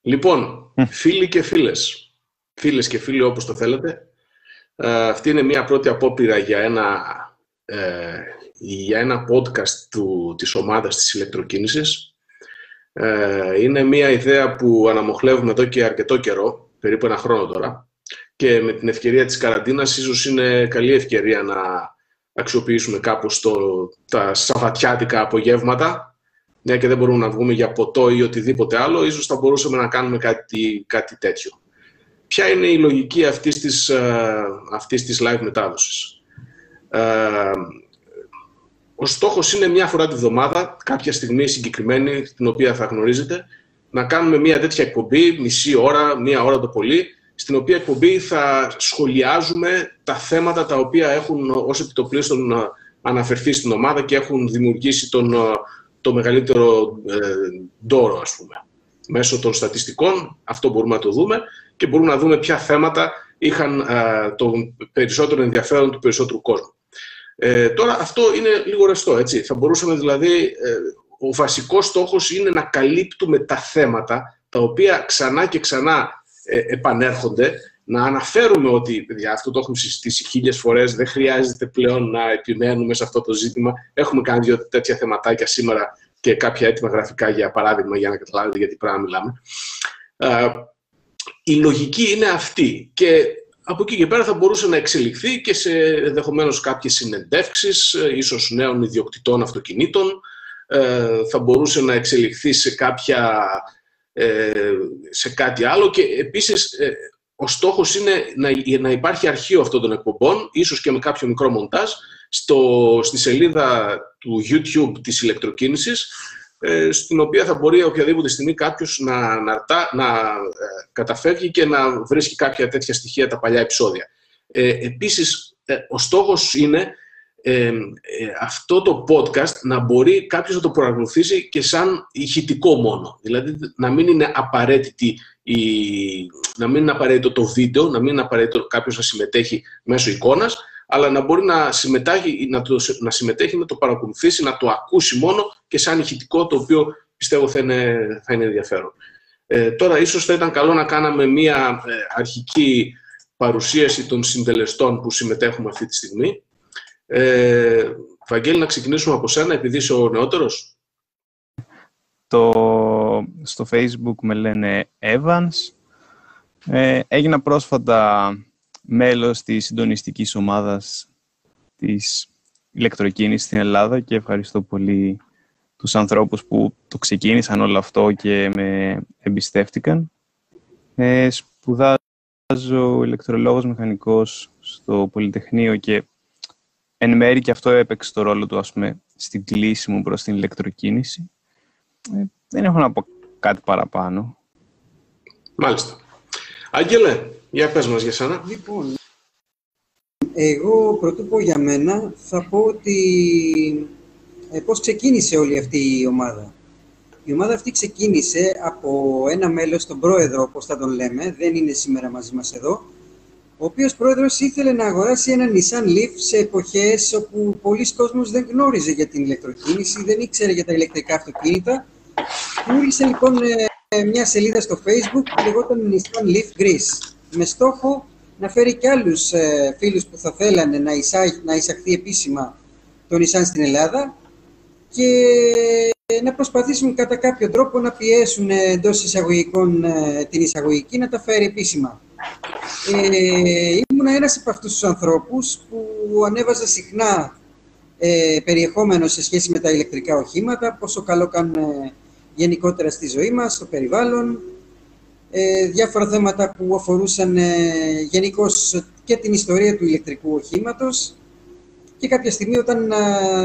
Λοιπόν, φίλοι και φίλες, φίλες και φίλοι όπως το θέλετε, ε, αυτή είναι μια πρώτη απόπειρα για ένα, ε, για ένα podcast του, της ομάδας της ηλεκτροκίνησης. Ε, είναι μια ιδέα που αναμοχλεύουμε εδώ και αρκετό καιρό, περίπου ένα χρόνο τώρα, και με την ευκαιρία της καραντίνας ίσως είναι καλή ευκαιρία να αξιοποιήσουμε κάπως το, τα σαβατιάτικα απογεύματα, μια και δεν μπορούμε να βγούμε για ποτό ή οτιδήποτε άλλο, ίσως θα μπορούσαμε να κάνουμε κάτι, κάτι τέτοιο. Ποια είναι η λογική αυτής της, ε, αυτής της live μετάδοσης; Ε, ο στόχος είναι μια φορά τη βδομάδα, κάποια στιγμή συγκεκριμένη, την οποία θα γνωρίζετε, να κάνουμε μια τέτοια εκπομπή, μισή ώρα, μία ώρα το πολύ, στην οποία εκπομπή θα σχολιάζουμε τα θέματα τα οποία έχουν ως επιτοπλίστων ε, αναφερθεί στην ομάδα και έχουν δημιουργήσει τον, ε, το μεγαλύτερο ε, δώρο, ας πούμε. Μέσω των στατιστικών, αυτό μπορούμε να το δούμε και μπορούμε να δούμε ποια θέματα είχαν ε, το περισσότερο ενδιαφέρον του περισσότερου κόσμου. Ε, τώρα αυτό είναι λίγο ρευστό, έτσι. Θα μπορούσαμε δηλαδή, ο βασικός στόχος είναι να καλύπτουμε τα θέματα τα οποία ξανά και ξανά ε, επανέρχονται, να αναφέρουμε ότι, παιδιά, αυτό το έχουμε συζητήσει χίλιες φορές, δεν χρειάζεται πλέον να επιμένουμε σε αυτό το ζήτημα. Έχουμε κάνει δύο τέτοια θεματάκια σήμερα και κάποια έτοιμα γραφικά για παράδειγμα, για να καταλάβετε γιατί πράγμα μιλάμε. η λογική είναι αυτή και από εκεί και πέρα θα μπορούσε να εξελιχθεί και σε ενδεχομένως κάποιες συνεντεύξεις, ε, ίσως νέων ιδιοκτητών αυτοκινήτων, ε, θα μπορούσε να εξελιχθεί σε κάποια ε, σε κάτι άλλο και επίσης ε, ο στόχος είναι να, να υπάρχει αρχείο αυτών των εκπομπών, ίσως και με κάποιο μικρό μοντάζ, στο, στη σελίδα του YouTube της ηλεκτροκίνησης, ε, στην οποία θα μπορεί οποιαδήποτε στιγμή κάποιος να, να, να καταφεύγει και να βρίσκει κάποια τέτοια στοιχεία τα παλιά επεισόδια. Ε, επίσης, ο στόχος είναι ε, αυτό το podcast να μπορεί κάποιος να το παρακολουθήσει και σαν ηχητικό μόνο. Δηλαδή να μην είναι, απαραίτητη η, να μην είναι απαραίτητο το βίντεο, να μην είναι απαραίτητο κάποιος να συμμετέχει μέσω εικόνας, αλλά να μπορεί να συμμετέχει, να, το, να συμμετέχει, να το παρακολουθήσει, να το ακούσει μόνο και σαν ηχητικό, το οποίο πιστεύω θα είναι, θα είναι ενδιαφέρον. Ε, τώρα, ίσως θα ήταν καλό να κάναμε μία ε, αρχική παρουσίαση των συντελεστών που συμμετέχουμε αυτή τη στιγμή. Ε, Βαγγέλη, να ξεκινήσουμε από σένα, επειδή είσαι ο νεότερος. Το, στο Facebook με λένε Evans. Ε, έγινα πρόσφατα μέλος της συντονιστικής ομάδας της ηλεκτροκίνησης στην Ελλάδα και ευχαριστώ πολύ τους ανθρώπους που το ξεκίνησαν όλο αυτό και με εμπιστεύτηκαν. Ε, σπουδάζω ηλεκτρολόγος μηχανικός στο Πολυτεχνείο και εν μέρει και αυτό έπαιξε το ρόλο του, ας πούμε, στην κλίση μου προς την ηλεκτροκίνηση. Ε, δεν έχω να πω κάτι παραπάνω. Μάλιστα. Άγγελε, για πες μας για σένα. Λοιπόν, εγώ πρωτού πω για μένα, θα πω ότι ε, πώς ξεκίνησε όλη αυτή η ομάδα. Η ομάδα αυτή ξεκίνησε από ένα μέλος, τον πρόεδρο, όπως θα τον λέμε, δεν είναι σήμερα μαζί μας εδώ, ο οποίος πρόεδρος ήθελε να αγοράσει ένα Nissan Leaf σε εποχές όπου πολλοί κόσμος δεν γνώριζε για την ηλεκτροκίνηση, δεν ήξερε για τα ηλεκτρικά αυτοκίνητα. Πούλησε λοιπόν ε, μια σελίδα στο facebook που λεγόταν Nissan Leaf Greece, με στόχο να φέρει και άλλους ε, φίλους που θα θέλανε να, να εισαχθεί επίσημα το Nissan στην Ελλάδα και να προσπαθήσουν κατά κάποιο τρόπο να πιέσουν εντός εισαγωγικών ε, την εισαγωγική να τα φέρει επίσημα. Ε, ήμουν ένας από αυτούς τους ανθρώπους που ανέβαζα συχνά ε, περιεχόμενο σε σχέση με τα ηλεκτρικά οχήματα, πόσο καλό κάνουν ε, γενικότερα στη ζωή μας, στο περιβάλλον, ε, διάφορα θέματα που αφορούσαν ε, γενικώς και την ιστορία του ηλεκτρικού οχήματος και κάποια στιγμή όταν ε,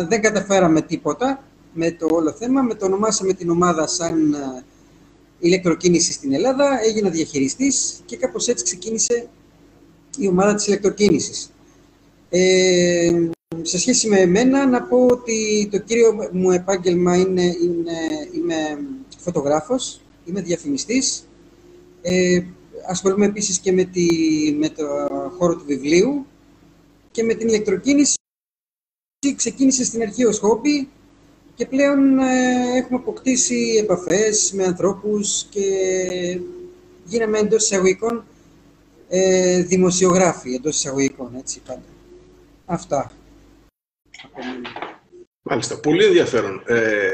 δεν καταφέραμε τίποτα με το όλο θέμα, με το ονομάσαμε την ομάδα σαν ηλεκτροκίνηση στην Ελλάδα, έγινα διαχειριστής και κάπως έτσι ξεκίνησε η ομάδα της ηλεκτροκίνησης. Ε, σε σχέση με εμένα, να πω ότι το κύριο μου επάγγελμα είναι, είναι είμαι φωτογράφος, είμαι διαφημιστής. Ε, ασχολούμαι επίσης και με, τη, με το χώρο του βιβλίου και με την ηλεκτροκίνηση ξεκίνησε στην αρχή ως χόμπι και πλέον ε, έχουμε αποκτήσει επαφές με ανθρώπους και γίναμε εντός εισαγωγικών ε, δημοσιογράφοι, εντός εισαγωγικών, έτσι πάντα. Αυτά. Μάλιστα, πολύ ενδιαφέρον. Ε,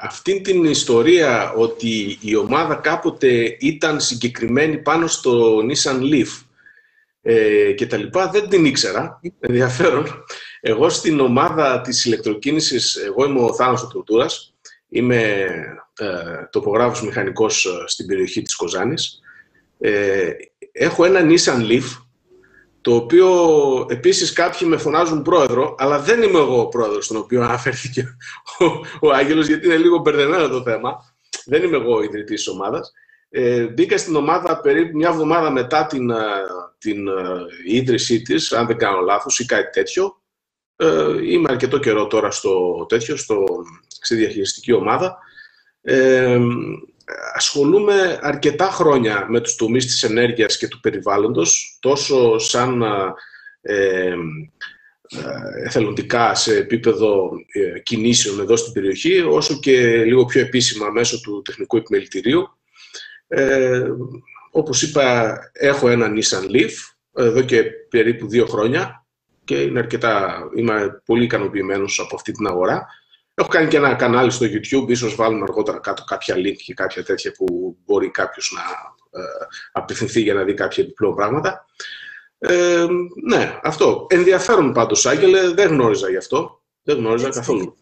αυτήν την ιστορία ότι η ομάδα κάποτε ήταν συγκεκριμένη πάνω στο Nissan Leaf ε, και τα λοιπά, δεν την ήξερα. Ενδιαφέρον. Εγώ στην ομάδα της ηλεκτροκίνησης, εγώ είμαι ο Θάνος Τροτούρας, είμαι ε, τοπογράφος μηχανικός ε, στην περιοχή της Κοζάνης. Ε, έχω ένα Nissan Leaf, το οποίο επίσης κάποιοι με φωνάζουν πρόεδρο, αλλά δεν είμαι εγώ ο πρόεδρος στον οποίο αναφέρθηκε ο, ο Άγγελος, γιατί είναι λίγο μπερδεμένο το θέμα. Δεν είμαι εγώ ο ιδρυτής της ομάδας. Ε, μπήκα στην ομάδα περίπου μια εβδομάδα μετά την, ε, την ε, ίδρυσή της, αν δεν κάνω λάθος ή κάτι τέτοιο. Ε, είμαι αρκετό καιρό τώρα στο τέτοιο, στο, στη διαχειριστική ομάδα. Ε, ασχολούμαι αρκετά χρόνια με τους τομείς της ενέργειας και του περιβάλλοντος, τόσο σαν ε, εθελοντικά σε επίπεδο κινήσεων εδώ στην περιοχή, όσο και λίγο πιο επίσημα μέσω του τεχνικού επιμελητηρίου. Ε, όπως είπα, έχω ένα Nissan Leaf εδώ και περίπου δύο χρόνια και είναι αρκετά, είμαι πολύ ικανοποιημένος από αυτή την αγορά. Έχω κάνει και ένα κανάλι στο YouTube, ίσως βάλουμε αργότερα κάτω κάποια link και κάποια τέτοια που μπορεί κάποιος να ε, απευθυνθεί για να δει κάποια επιπλέον πράγματα. Ε, ναι, αυτό. Ενδιαφέρον πάντως, Άγγελε, δεν γνώριζα γι' αυτό. Δεν γνώριζα καθόλου.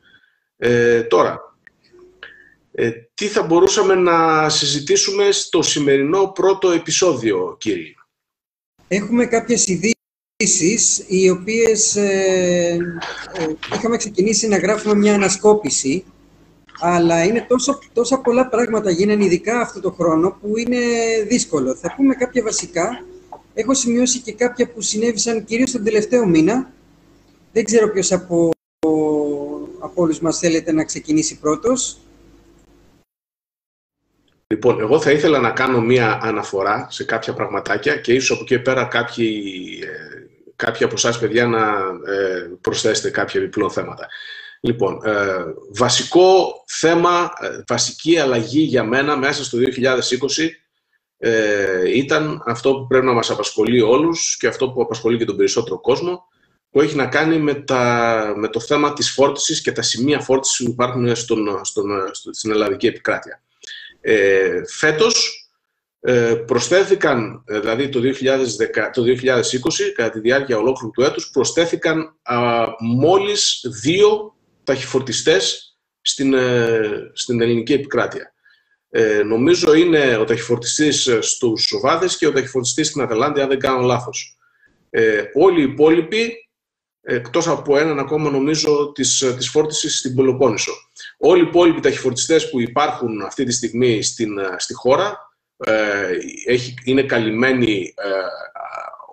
Ε, τώρα, ε, τι θα μπορούσαμε να συζητήσουμε στο σημερινό πρώτο επεισόδιο, κύριε; Έχουμε κάποιες ειδήσει οι οποίες ε, ε, είχαμε ξεκινήσει να γράφουμε μια ανασκόπηση αλλά είναι τόσο, τόσα πολλά πράγματα γίνανε ειδικά αυτό το χρόνο που είναι δύσκολο. Θα πούμε κάποια βασικά. Έχω σημειώσει και κάποια που συνέβησαν κυρίως τον τελευταίο μήνα. Δεν ξέρω ποιος από, από όλους μας θέλετε να ξεκινήσει πρώτος. Λοιπόν, εγώ θα ήθελα να κάνω μία αναφορά σε κάποια πραγματάκια και ίσως από εκεί πέρα κάποιοι, ε, κάποιοι από εσάς, παιδιά, να ε, προσθέσετε κάποια επιπλέον θέματα. Λοιπόν, ε, βασικό θέμα, βασική αλλαγή για μένα μέσα στο 2020 ήταν αυτό που πρέπει να μας απασχολεί όλους και αυτό που απασχολεί και τον περισσότερο κόσμο, που έχει να κάνει με, τα, με το θέμα της φόρτισης και τα σημεία φόρτισης που υπάρχουν στον, στον, στην ελλαδική επικράτεια. Ε, φέτος ε, προσθέθηκαν, ε, δηλαδή το, 2010, το 2020, κατά τη διάρκεια ολόκληρου του έτους, προσθέθηκαν α, μόλις δύο ταχυφορτιστές στην, ε, στην ελληνική επικράτεια. Ε, νομίζω είναι ο ταχυφορτιστής στους Σοβάδες και ο ταχυφορτιστής στην Αταλάντη, αν δεν κάνω λάθος. Ε, όλοι οι υπόλοιποι εκτός από έναν ακόμα νομίζω της, της φόρτισης στην Πελοπόννησο. Όλοι οι υπόλοιποι ταχυφορτιστές που υπάρχουν αυτή τη στιγμή στην, στη χώρα ε, έχει, είναι καλυμμένοι ε,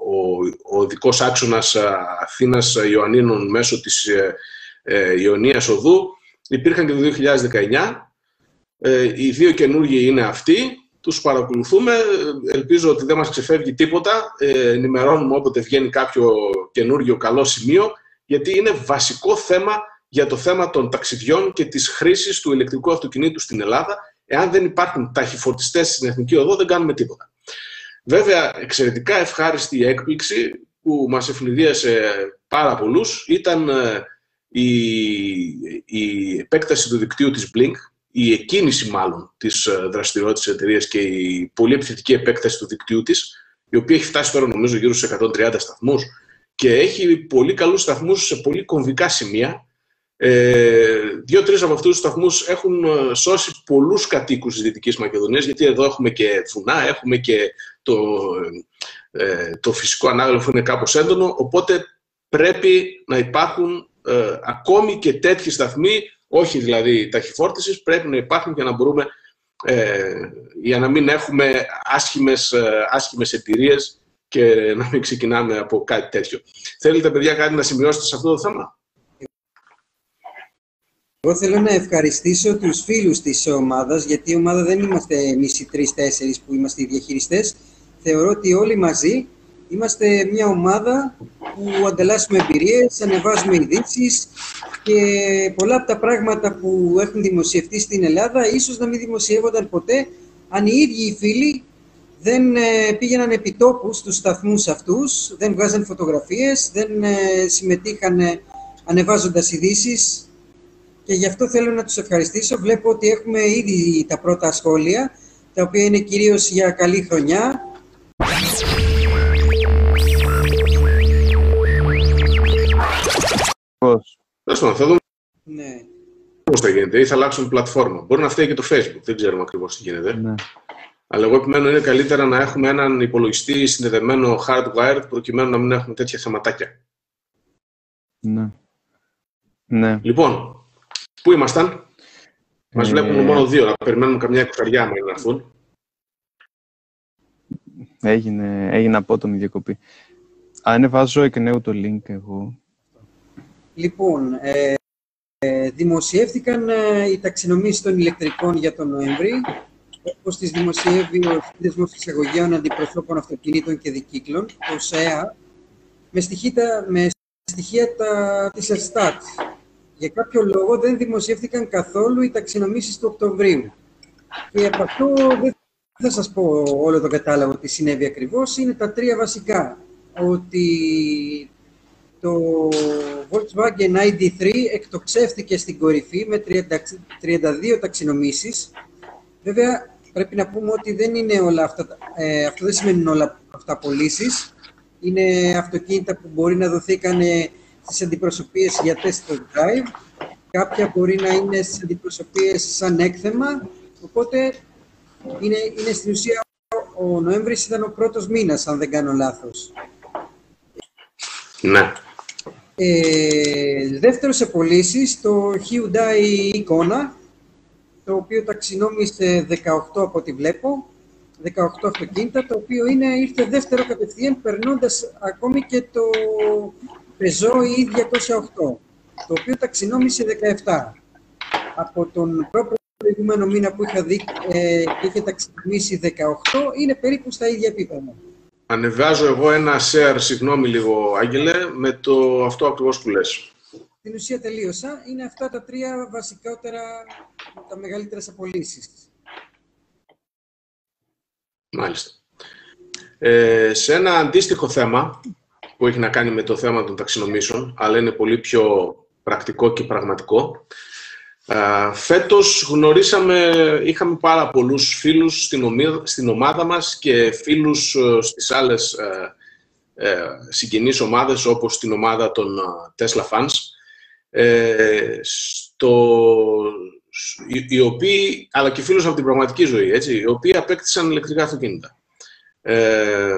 ο, ο δικός άξονας ε, Αθήνας Ιωαννίνων μέσω της ε, ε, Ιωνίας Οδού. Υπήρχαν και το 2019. Ε, οι δύο καινούργοι είναι αυτοί τους παρακολουθούμε. Ελπίζω ότι δεν μας ξεφεύγει τίποτα. Ε, ενημερώνουμε όποτε βγαίνει κάποιο καινούργιο καλό σημείο, γιατί είναι βασικό θέμα για το θέμα των ταξιδιών και της χρήσης του ηλεκτρικού αυτοκινήτου στην Ελλάδα. Εάν δεν υπάρχουν ταχυφορτιστές στην Εθνική Οδό, δεν κάνουμε τίποτα. Βέβαια, εξαιρετικά ευχάριστη έκπληξη που μας ευνηδίασε πάρα πολλούς ήταν ε, η, η επέκταση του δικτύου της Blink, η εκκίνηση μάλλον της ε, δραστηριότητας της εταιρείας και η πολύ επιθετική επέκταση του δικτύου της, η οποία έχει φτάσει τώρα νομίζω γύρω στους 130 σταθμούς και έχει πολύ καλούς σταθμούς σε πολύ κομβικά σημεία. Ε, Δύο-τρεις από αυτούς τους σταθμούς έχουν ε, σώσει πολλούς κατοίκους της Δυτικής Μακεδονίας, γιατί εδώ έχουμε και βουνά, έχουμε και το, ε, το φυσικό ανάγλυφο είναι κάπως έντονο, οπότε πρέπει να υπάρχουν ε, ακόμη και τέτοιοι σταθμοί όχι δηλαδή ταχυφόρτισης, πρέπει να υπάρχουν για να μπορούμε ε, για να μην έχουμε άσχημες, ε, άσχημες εταιρείες και να μην ξεκινάμε από κάτι τέτοιο. Θέλετε, παιδιά, κάτι να σημειώσετε σε αυτό το θέμα; Εγώ θέλω να ευχαριστήσω τους φίλους της ομάδας, γιατί η ομάδα δεν είμαστε εμείς οι τρεις-τέσσερις που είμαστε οι διαχειριστές. Θεωρώ ότι όλοι μαζί Είμαστε μια ομάδα που ανταλλάσσουμε εμπειρίες, ανεβάζουμε ειδήσεις και πολλά από τα πράγματα που έχουν δημοσιευτεί στην Ελλάδα ίσως να μην δημοσιεύονταν ποτέ αν οι ίδιοι οι φίλοι δεν ε, πήγαιναν επί τόπου στους σταθμούς αυτούς, δεν βγάζαν φωτογραφίες, δεν ε, συμμετείχαν ανεβάζοντας ειδήσεις. Και γι' αυτό θέλω να τους ευχαριστήσω. Βλέπω ότι έχουμε ήδη τα πρώτα σχόλια, τα οποία είναι κυρίως για καλή χρονιά. Πώς. θα δούμε ναι. πώς θα γίνεται ή θα αλλάξουν πλατφόρμα. Μπορεί να φταίει και το Facebook, δεν ξέρουμε ακριβώς τι γίνεται. Ναι. Αλλά εγώ επιμένω είναι καλύτερα να έχουμε έναν υπολογιστή συνδεδεμένο hardwired προκειμένου να μην έχουμε τέτοια θεματάκια. Ναι. ναι. Λοιπόν, πού ήμασταν; Μας ε... βλέπουν μόνο δύο, να περιμένουμε καμιά εξαριά να έρθουν. Έγινε, έγινε απότομη διακοπή. Ανεβάζω εκ νέου το link εγώ. Λοιπόν, ε, ε δημοσιεύτηκαν ε, οι ταξινομήσεις των ηλεκτρικών για τον Νοέμβρη όπως τις δημοσιεύει ο Σύνδεσμος Εισαγωγέων Αντιπροσώπων Αυτοκινήτων και Δικύκλων, ο ΣΕΑ, με στοιχεία, με στοιχεία τα, της Ερστάτ. Για κάποιο λόγο δεν δημοσιεύτηκαν καθόλου οι ταξινομήσεις του Οκτωβρίου. Και από αυτό δεν θα σας πω όλο το κατάλογο τι συνέβη ακριβώς. Είναι τα τρία βασικά. Ότι το Volkswagen ID3 εκτοξεύτηκε στην κορυφή με 32 ταξινομήσεις. Βέβαια, πρέπει να πούμε ότι δεν είναι όλα αυτά, ε, αυτό δεν σημαίνει όλα αυτά πωλήσεις. Είναι αυτοκίνητα που μπορεί να δοθήκαν στις αντιπροσωπείες για test drive. Κάποια μπορεί να είναι στις αντιπροσωπείες σαν έκθεμα. Οπότε είναι, είναι στην ουσία ο Νοέμβρης ήταν ο πρώτος μήνας, αν δεν κάνω λάθος. Ναι. Ε, δεύτερο σε πωλήσεις, το Hyundai εικόνα, το οποίο ταξινόμησε 18 από ό,τι βλέπω, 18 αυτοκίνητα, το οποίο είναι, ήρθε δεύτερο κατευθείαν, περνώντας ακόμη και το Peugeot E208, το οποίο ταξινόμησε 17. Από τον προηγούμενο μήνα που είχα δει ε, είχε ταξινομήσει 18, είναι περίπου στα ίδια επίπεδα. Ανεβάζω εγώ ένα share, συγγνώμη λίγο Άγγελε, με το αυτό ακριβώς που λες στην ουσία τελείωσα. Είναι αυτά τα τρία βασικότερα, τα μεγαλύτερες απολύσεις. Μάλιστα. Ε, σε ένα αντίστοιχο θέμα που έχει να κάνει με το θέμα των ταξινομήσεων, αλλά είναι πολύ πιο πρακτικό και πραγματικό. Ε, φέτος γνωρίσαμε, είχαμε πάρα πολλούς φίλους στην, ομάδα, στην ομάδα μας και φίλους ε, στις άλλες ε, ε, συγγενείς ομάδες όπως την ομάδα των ε, Tesla Fans ε, στο, οι, οποίοι, αλλά και φίλους από την πραγματική ζωή, έτσι, οι οποίοι απέκτησαν ηλεκτρικά αυτοκίνητα. Ε,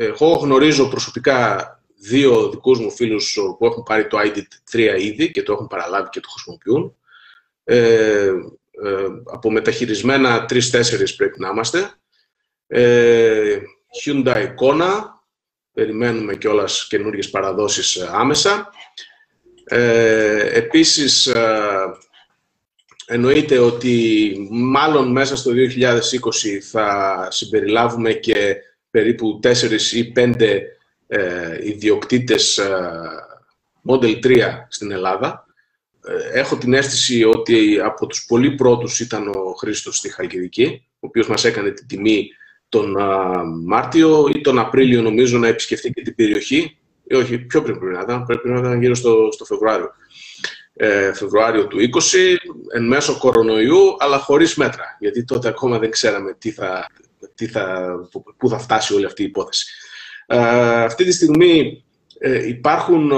εγώ γνωρίζω προσωπικά δύο δικούς μου φίλους που έχουν πάρει το ID3 ήδη και το έχουν παραλάβει και το χρησιμοποιούν. Ε, ε, από μεταχειρισμένα τρεις-τέσσερις πρέπει να είμαστε. Ε, Hyundai Kona, περιμένουμε κιόλας καινούργιες παραδόσεις άμεσα. Ε, επίσης, ε, εννοείται ότι μάλλον μέσα στο 2020 θα συμπεριλάβουμε και περίπου 4 ή 5 ε, ιδιοκτήτες ε, Model 3 στην Ελλάδα. Ε, έχω την αίσθηση ότι από τους πολύ πρώτους ήταν ο Χρήστος στη Χαλκιδική, ο οποίος μας έκανε την τιμή τον Μάρτιο ή τον Απρίλιο νομίζω να επισκεφθεί και την περιοχή ή ε, όχι, πιο πριν πρέπει να ήταν, πρέπει να ήταν γύρω στο, στο Φεβρουάριο. Ε, Φεβρουάριο του 20, εν μέσω κορονοϊού, αλλά χωρίς μέτρα, γιατί τότε ακόμα δεν ξέραμε τι θα, τι θα, πού θα φτάσει όλη αυτή η υπόθεση. Ε, αυτή τη στιγμή ε, υπάρχουν ε,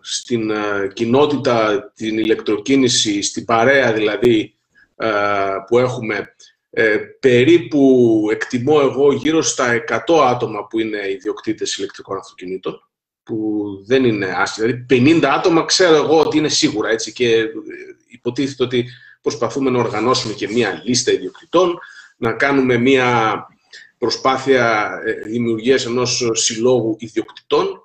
στην κοινότητα την ηλεκτροκίνηση, στην παρέα δηλαδή που έχουμε, περίπου εκτιμώ εγώ γύρω στα 100 άτομα που είναι ιδιοκτήτες ηλεκτρικών αυτοκινήτων που δεν είναι άσχημα. Δηλαδή 50 άτομα ξέρω εγώ ότι είναι σίγουρα έτσι και ε, υποτίθεται ότι προσπαθούμε να οργανώσουμε και μία λίστα ιδιοκτητών, να κάνουμε μία προσπάθεια ε, δημιουργίας ενός συλλόγου ιδιοκτητών.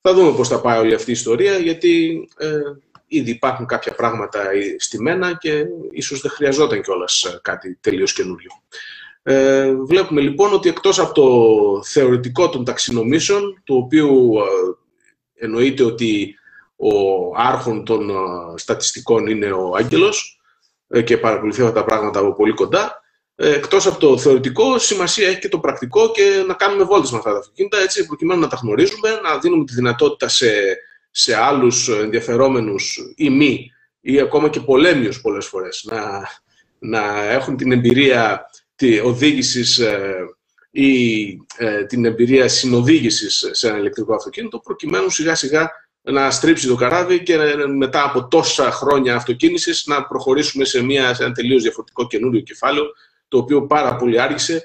Θα δούμε πώς θα πάει όλη αυτή η ιστορία, γιατί ε, ήδη υπάρχουν κάποια πράγματα στημένα και ίσως δεν χρειαζόταν κιόλας κάτι τελείως καινούριο. Ε, βλέπουμε λοιπόν ότι εκτός από το θεωρητικό των ταξινομήσεων, το οποίο ε, εννοείται ότι ο άρχον των ε, στατιστικών είναι ο Άγγελος ε, και παρακολουθεί αυτά τα πράγματα από πολύ κοντά, ε, εκτός από το θεωρητικό, σημασία έχει και το πρακτικό και να κάνουμε βόλτες με αυτά τα αυτοκίνητα, έτσι, προκειμένου να τα γνωρίζουμε, να δίνουμε τη δυνατότητα σε, σε άλλους ενδιαφερόμενους ή μη, ή ακόμα και πολέμιους πολλές φορές, να, να έχουν την εμπειρία τη οδήγησης ε, ή ε, την εμπειρία συνοδήγησης σε ένα ηλεκτρικό αυτοκίνητο, προκειμένου σιγά σιγά να στρίψει το καράβι και μετά από τόσα χρόνια αυτοκίνησης να προχωρήσουμε σε, μια, σε ένα τελείως διαφορετικό καινούριο κεφάλαιο, το οποίο πάρα πολύ άργησε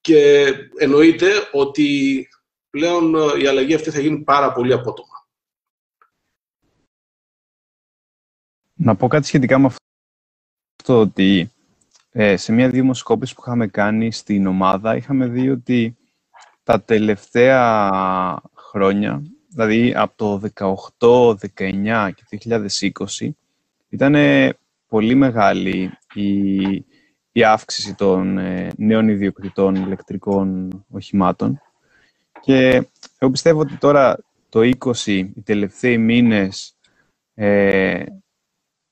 και εννοείται ότι πλέον ε, η αλλαγή αυτή θα γίνει πάρα πολύ απότομα. Να πω κάτι σχετικά με αυτό, ότι ε, σε μια δημοσκόπηση που είχαμε κάνει στην ομάδα, είχαμε δει ότι τα τελευταία χρόνια, δηλαδή από το 18, 19 και 2020, ήταν πολύ μεγάλη η, η αύξηση των ε, νέων ιδιοκτητών ηλεκτρικών οχημάτων. Και εγώ πιστεύω ότι τώρα το 20, οι τελευταίοι μήνες, ε,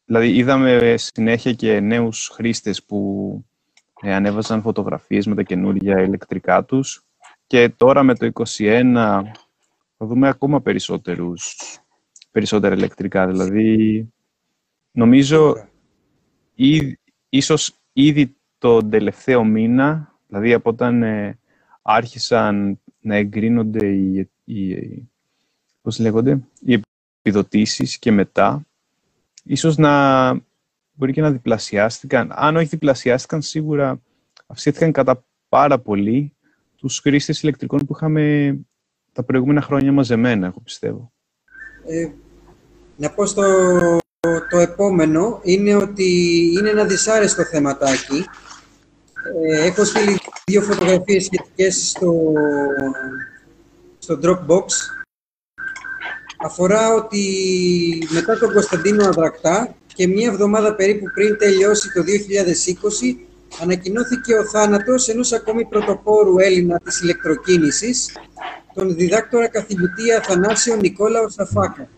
Δηλαδή είδαμε συνέχεια και νέους χρήστες που ε, ανέβαζαν φωτογραφίες με τα καινούργια ηλεκτρικά τους και τώρα με το 21 θα δούμε ακόμα περισσότερους, περισσότερα ηλεκτρικά. Δηλαδή νομίζω ή, ίσως ήδη τον τελευταίο μήνα, δηλαδή από όταν ε, άρχισαν να εγκρίνονται οι, οι, πώς λέγονται, οι επιδοτήσεις και μετά, ίσως να μπορεί και να διπλασιάστηκαν. Αν όχι διπλασιάστηκαν, σίγουρα αυξήθηκαν κατά πάρα πολύ τους χρήστες ηλεκτρικών που είχαμε τα προηγούμενα χρόνια μαζεμένα, εγώ πιστεύω. Ε, να πω στο το επόμενο είναι ότι είναι ένα δυσάρεστο θεματάκι. Ε, έχω στείλει δύο φωτογραφίες σχετικές στο, στο Dropbox αφορά ότι μετά τον Κωνσταντίνο Αδρακτά και μία εβδομάδα περίπου πριν τελειώσει το 2020, ανακοινώθηκε ο θάνατος ενός ακόμη πρωτοπόρου Έλληνα της ηλεκτροκίνησης, τον διδάκτορα καθηγητή Αθανάσιο Νικόλαο Σαφάκα.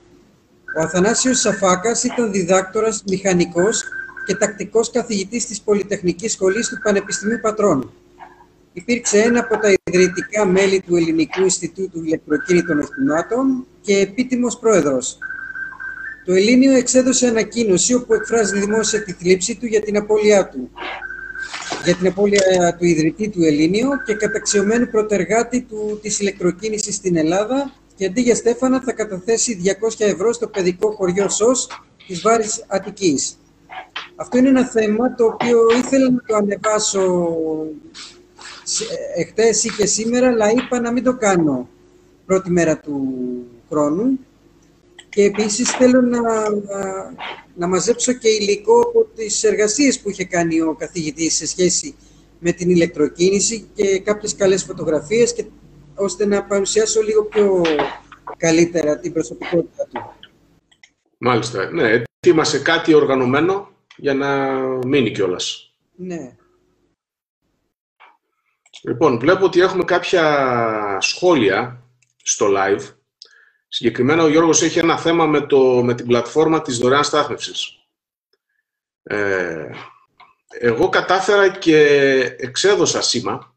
Ο Αθανάσιος Σαφάκας ήταν διδάκτορας, μηχανικός και τακτικός καθηγητής της Πολυτεχνικής Σχολής του Πανεπιστημίου Πατρών. Υπήρξε ένα από τα ιδρυτικά μέλη του Ελληνικού Ινστιτούτου Ηλεκτροκίνητων Οχημάτων και επίτιμος πρόεδρος. Το Ελλήνιο εξέδωσε ανακοίνωση όπου εκφράζει δημόσια τη θλίψη του για την απώλειά του. Για την απώλεια του ιδρυτή του Ελλήνιο και καταξιωμένου προτεργάτη του, της ηλεκτροκίνησης στην Ελλάδα και αντί για Στέφανα θα καταθέσει 200 ευρώ στο παιδικό χωριό ΣΟΣ της Βάρης Αττικής. Αυτό είναι ένα θέμα το οποίο ήθελα να το ανεβάσω εχθές ή και σήμερα, αλλά είπα να μην το κάνω πρώτη μέρα του χρόνου. Και επίσης θέλω να, να, μαζέψω και υλικό από τις εργασίες που είχε κάνει ο καθηγητής σε σχέση με την ηλεκτροκίνηση και κάποιες καλές φωτογραφίες και, ώστε να παρουσιάσω λίγο πιο καλύτερα την προσωπικότητα του. Μάλιστα. Ναι, ετοίμασε κάτι οργανωμένο για να μείνει κιόλας. Ναι. Λοιπόν, βλέπω ότι έχουμε κάποια σχόλια στο live. Συγκεκριμένα ο Γιώργος έχει ένα θέμα με, το, με την πλατφόρμα της δωρεάν στάθμευσης. Ε, εγώ κατάφερα και εξέδωσα σήμα.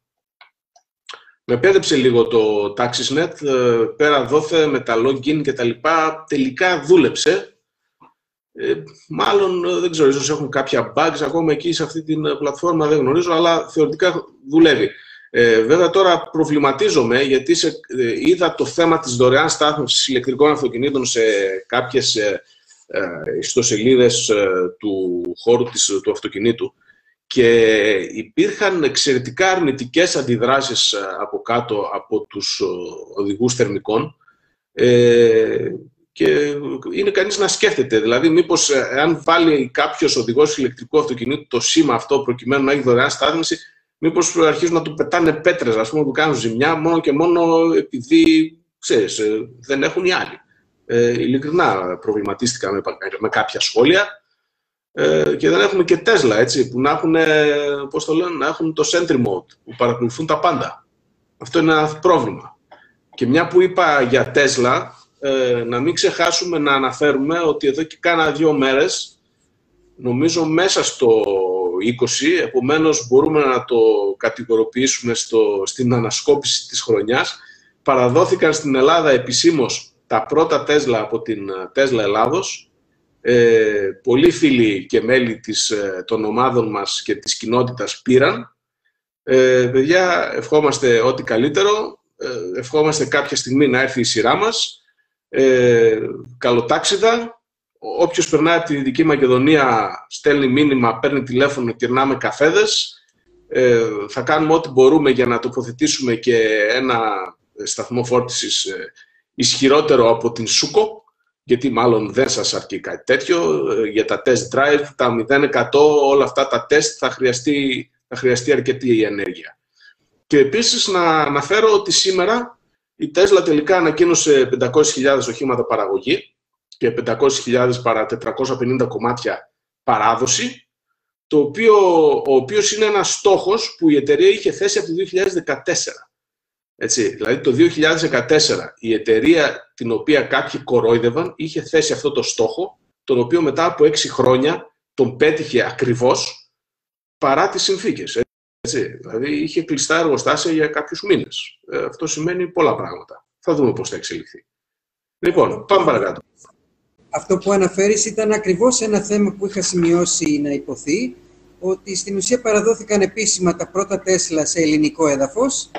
Με πέδεψε λίγο το TaxisNet, ε, πέρα δόθε με τα login και τα λοιπά. Τελικά δούλεψε. Ε, μάλλον, ε, δεν ξέρω, ίσως έχουν κάποια bugs ακόμα εκεί σε αυτή την πλατφόρμα, δεν γνωρίζω, αλλά θεωρητικά δουλεύει. Ε, βέβαια τώρα προβληματίζομαι γιατί σε, ε, είδα το θέμα της δωρεάν στάθμευσης ηλεκτρικών αυτοκινήτων σε κάποιες ε, ε ιστοσελίδες ε, του χώρου της, του αυτοκινήτου και υπήρχαν εξαιρετικά αρνητικές αντιδράσεις από κάτω από τους οδηγούς θερμικών και είναι κανείς να σκέφτεται. Δηλαδή, μήπως αν βάλει κάποιος οδηγός ηλεκτρικού αυτοκινήτου το σήμα αυτό προκειμένου να έχει δωρεάν στάθμιση, μήπως αρχίζουν να του πετάνε πέτρες, ας πούμε, να του κάνουν ζημιά, μόνο και μόνο επειδή, ξέρεις, ε, δεν έχουν οι άλλοι. Ε, ειλικρινά προβληματίστηκα με, με κάποια σχόλια. Ε, και δεν έχουμε και Τέσλα, έτσι, που να έχουν, πώς το λένε, να έχουν το Sentry Mode, που παρακολουθούν τα πάντα. Αυτό είναι ένα πρόβλημα. Και μια που είπα για Τέσλα, ε, να μην ξεχάσουμε να αναφέρουμε ότι εδώ και κάνα δύο μέρες, νομίζω μέσα στο 20, επομένως μπορούμε να το κατηγοροποιήσουμε στο, στην ανασκόπηση της χρονιάς, παραδόθηκαν στην Ελλάδα επισήμως τα πρώτα Τέσλα από την Τέσλα Ελλάδος. Ε, πολλοί φίλοι και μέλη της, ε, των ομάδων μας και της κοινότητας πήραν. Ε, παιδιά, ευχόμαστε ό,τι καλύτερο. Ε, ευχόμαστε κάποια στιγμή να έρθει η σειρά μας. Ε, καλοτάξιδα. Όποιος περνάει από τη Δυτική Μακεδονία στέλνει μήνυμα, παίρνει τηλέφωνο, κερνάμε καφέδες. Ε, θα κάνουμε ό,τι μπορούμε για να τοποθετήσουμε και ένα σταθμό φόρτισης ε, ισχυρότερο από την Σούκο, γιατί μάλλον δεν σας αρκεί κάτι τέτοιο. Ε, για τα test drive, τα 0% όλα αυτά τα test θα χρειαστεί, θα χρειαστεί αρκετή ενέργεια. Και επίσης να αναφέρω ότι σήμερα η Tesla τελικά ανακοίνωσε 500.000 οχήματα παραγωγή και 500.000 παρά 450 κομμάτια παράδοση, το οποίο, ο οποίος είναι ένας στόχος που η εταιρεία είχε θέσει από το 2014. Έτσι, δηλαδή το 2014 η εταιρεία την οποία κάποιοι κορόιδευαν είχε θέσει αυτό το στόχο, τον οποίο μετά από έξι χρόνια τον πέτυχε ακριβώς παρά τις συνθήκες. Έτσι, δηλαδή είχε κλειστά εργοστάσια για κάποιους μήνες. Ε, αυτό σημαίνει πολλά πράγματα. Θα δούμε πώς θα εξελιχθεί. Λοιπόν, πάμε παρακάτω. Αυτό που αναφέρεις ήταν ακριβώς ένα θέμα που είχα σημειώσει να υποθεί, ότι στην ουσία παραδόθηκαν επίσημα τα πρώτα Τέσλα σε ελληνικό έδαφος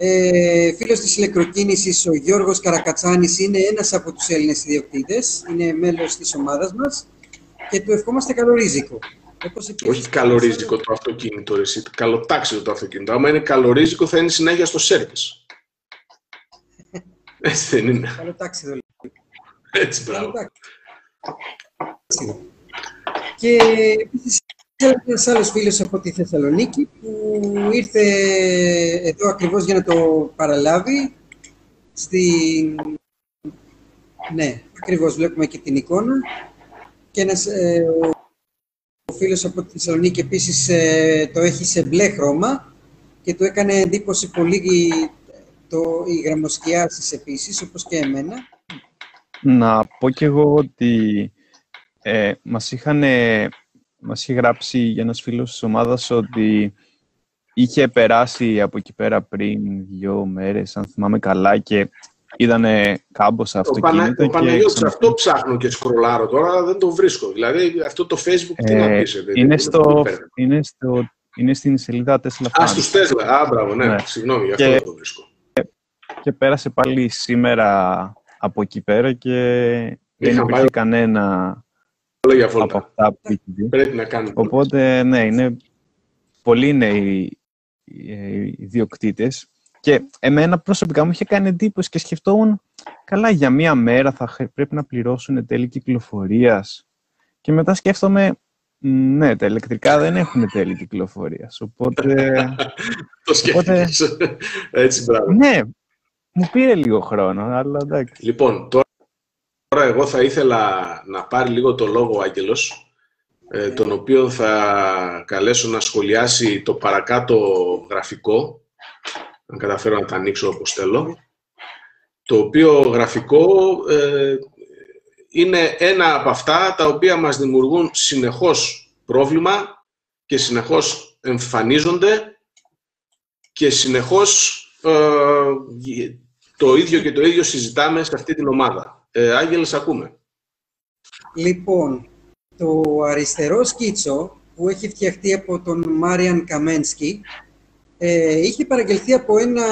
ε, φίλος της ηλεκτροκίνησης, ο Γιώργος Καρακατσάνης, είναι ένας από τους Έλληνες ιδιοκτήτες, είναι μέλος της ομάδας μας και του ευχόμαστε καλό ρίζικο. Όχι καλορίζικο το αυτοκίνητο, εσύ, καλοτάξιδο το αυτοκίνητο. Άμα είναι καλορίζικο θα είναι συνέχεια στο σέρβις. Έτσι δεν είναι. Καλοτάξιδο. Έτσι, μπράβο. Και επίσης ένας άλλος φίλος από τη Θεσσαλονίκη που ήρθε εδώ ακριβώς για να το παραλάβει. Στην... Ναι, ακριβώς βλέπουμε και την εικόνα. Και ένας ε, ο φίλος από τη Θεσσαλονίκη επίσης ε, το έχει σε μπλε χρώμα και του έκανε εντύπωση πολύ το, οι γραμμοσκιάσεις επίσης, όπως και εμένα. Να πω κι εγώ ότι ε, μας είχαν μας είχε γράψει για ένας φίλος της ομάδας ότι είχε περάσει από εκεί πέρα πριν δύο μέρες, αν θυμάμαι καλά, και είδανε κάμποσα αυτοκίνητα. Το Παναγιώτης, αυτό ψάχνω και σκρολάρω τώρα, δεν το βρίσκω. Δηλαδή, αυτό το Facebook τι να ε, πεις, είναι, στο, είναι, στο, είναι στην σελίδα Tesla Α, στους Tesla. Α, μπράβο, ναι. ναι. Συγγνώμη, γι' αυτό δεν το βρίσκω. Και πέρασε πάλι σήμερα από εκεί πέρα και δεν υπήρχε κανένα για από αυτά που έχει δει. Πρέπει να κάνει. Οπότε, ναι, είναι πολύ νέοι οι ιδιοκτήτες. Και εμένα προσωπικά μου είχε κάνει εντύπωση και σκεφτόμουν, καλά, για μία μέρα θα πρέπει να πληρώσουν τέλη κυκλοφορίας. Και μετά σκέφτομαι, ναι, τα ηλεκτρικά δεν έχουν τέλη κυκλοφορίας. Οπότε. Το σκέφτεσαι. Έτσι, μπράβο. Ναι, μου πήρε λίγο χρόνο, αλλά εντάξει. Λοιπόν, τώρα Τώρα εγώ θα ήθελα να πάρει λίγο το λόγο ο Άγγελος, ε, τον οποίο θα καλέσω να σχολιάσει το παρακάτω γραφικό, αν καταφέρω να τα ανοίξω όπως θέλω, το οποίο γραφικό ε, είναι ένα από αυτά τα οποία μας δημιουργούν συνεχώς πρόβλημα και συνεχώς εμφανίζονται και συνεχώς ε, το ίδιο και το ίδιο συζητάμε σε αυτή την ομάδα. Ε, Άγγελ, ακούμε. Λοιπόν, το αριστερό σκίτσο που έχει φτιαχτεί από τον Μάριαν Καμένσκι ε, είχε παραγγελθεί από ένα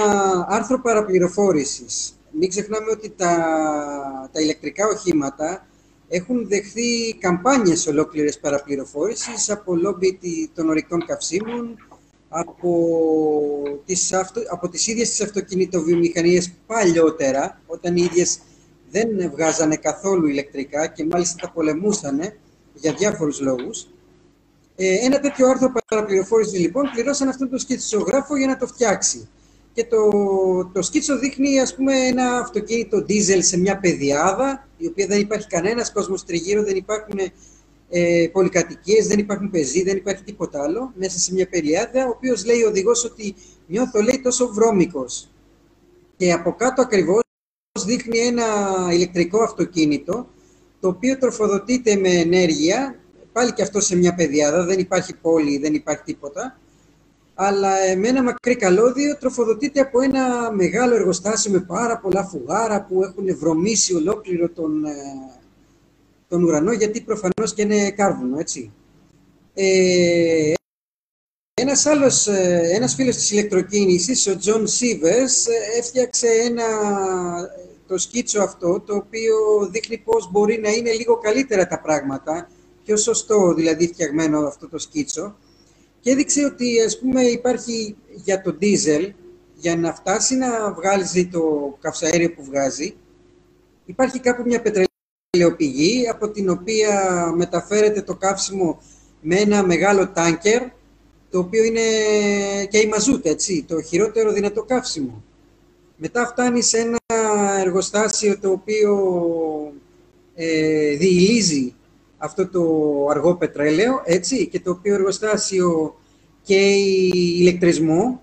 άρθρο παραπληροφόρησης. Μην ξεχνάμε ότι τα, τα ηλεκτρικά οχήματα έχουν δεχθεί καμπάνιες ολόκληρες παραπληροφόρησης από λόμπι των ορεικτών καυσίμων, από τις, αυτο, από τις ίδιες τις αυτοκινητοβιομηχανίες παλιότερα, όταν οι ίδιες δεν βγάζανε καθόλου ηλεκτρικά και μάλιστα τα πολεμούσανε για διάφορους λόγους. Ε, ένα τέτοιο άρθρο παραπληροφόρηση λοιπόν πληρώσαν αυτόν τον σκητσογράφο για να το φτιάξει. Και το, το σκίτσο δείχνει ας πούμε ένα αυτοκίνητο diesel σε μια πεδιάδα, η οποία δεν υπάρχει κανένας κόσμος τριγύρω, δεν υπάρχουν ε, πολυκατοικίες, δεν υπάρχουν πεζοί, δεν υπάρχει τίποτα άλλο μέσα σε μια περιάδα, ο οποίος λέει ο οδηγός ότι νιώθω λέει τόσο βρώμικος. Και από κάτω ακριβώς δείχνει ένα ηλεκτρικό αυτοκίνητο, το οποίο τροφοδοτείται με ενέργεια, πάλι και αυτό σε μια πεδιάδα, δεν υπάρχει πόλη, δεν υπάρχει τίποτα, αλλά με ένα μακρύ καλώδιο τροφοδοτείται από ένα μεγάλο εργοστάσιο με πάρα πολλά φουγάρα που έχουν βρωμίσει ολόκληρο τον, ε, τον ουρανό, γιατί προφανώς και είναι κάρβουνο, έτσι. Ε, ένας άλλος, ε, ένας φίλος της ηλεκτροκίνησης, ο Τζον Σίβερς, έφτιαξε ένα, το σκίτσο αυτό, το οποίο δείχνει πώς μπορεί να είναι λίγο καλύτερα τα πράγματα, πιο σωστό δηλαδή φτιαγμένο αυτό το σκίτσο, και έδειξε ότι ας πούμε υπάρχει για το ντίζελ, για να φτάσει να βγάλει το καυσαέριο που βγάζει, υπάρχει κάπου μια πετρελαιοπηγή από την οποία μεταφέρεται το καύσιμο με ένα μεγάλο τάνκερ, το οποίο είναι και η μαζούτ, έτσι, το χειρότερο δυνατό καύσιμο. Μετά φτάνει σε ένα εργοστάσιο το οποίο ε, διηλίζει αυτό το αργό πετρέλαιο, έτσι, και το οποίο εργοστάσιο και ηλεκτρισμό,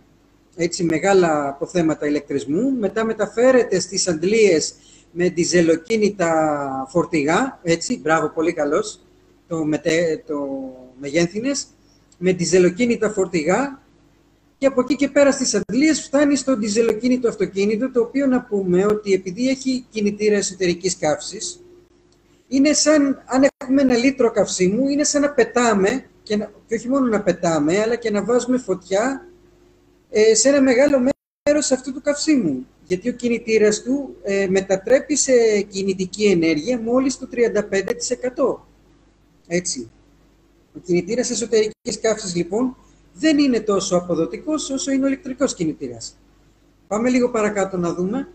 έτσι, μεγάλα αποθέματα ηλεκτρισμού, μετά μεταφέρεται στις αντλίες με διζελοκίνητα φορτηγά, έτσι, μπράβο, πολύ καλός, το, μετε, το μεγένθινες, με διζελοκίνητα φορτηγά και από εκεί και πέρα στις αντλίες φτάνει στο διζελοκίνητο αυτοκίνητο, το οποίο να πούμε ότι επειδή έχει κινητήρα εσωτερικής καύσης, είναι σαν, αν έχουμε ένα λίτρο καυσίμου, είναι σαν να πετάμε, και, να, και όχι μόνο να πετάμε, αλλά και να βάζουμε φωτιά ε, σε ένα μεγάλο μέρος αυτού του καυσίμου. Γιατί ο κινητήρας του ε, μετατρέπει σε κινητική ενέργεια μόλις το 35%. Έτσι. Ο κινητήρας εσωτερικής καύσης, λοιπόν, δεν είναι τόσο αποδοτικός όσο είναι ο ηλεκτρικός κινητήρας. Πάμε λίγο παρακάτω να δούμε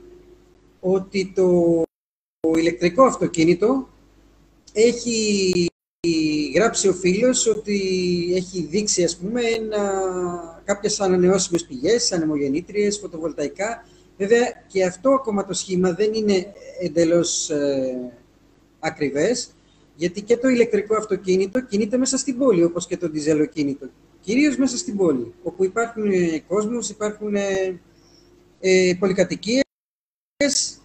ότι το ηλεκτρικό αυτοκίνητο έχει γράψει ο φίλος ότι έχει δείξει, ας πούμε, ένα, κάποιες ανανεώσιμες πηγές, ανεμογεννήτριες, φωτοβολταϊκά. Βέβαια, και αυτό ακόμα το σχήμα δεν είναι εντελώς ε, ακριβές, γιατί και το ηλεκτρικό αυτοκίνητο κινείται μέσα στην πόλη, όπως και το διζελοκίνητο. Κυρίως μέσα στην πόλη, όπου υπάρχουν ε, κόσμος, υπάρχουν ε, ε, πολυκατοικίες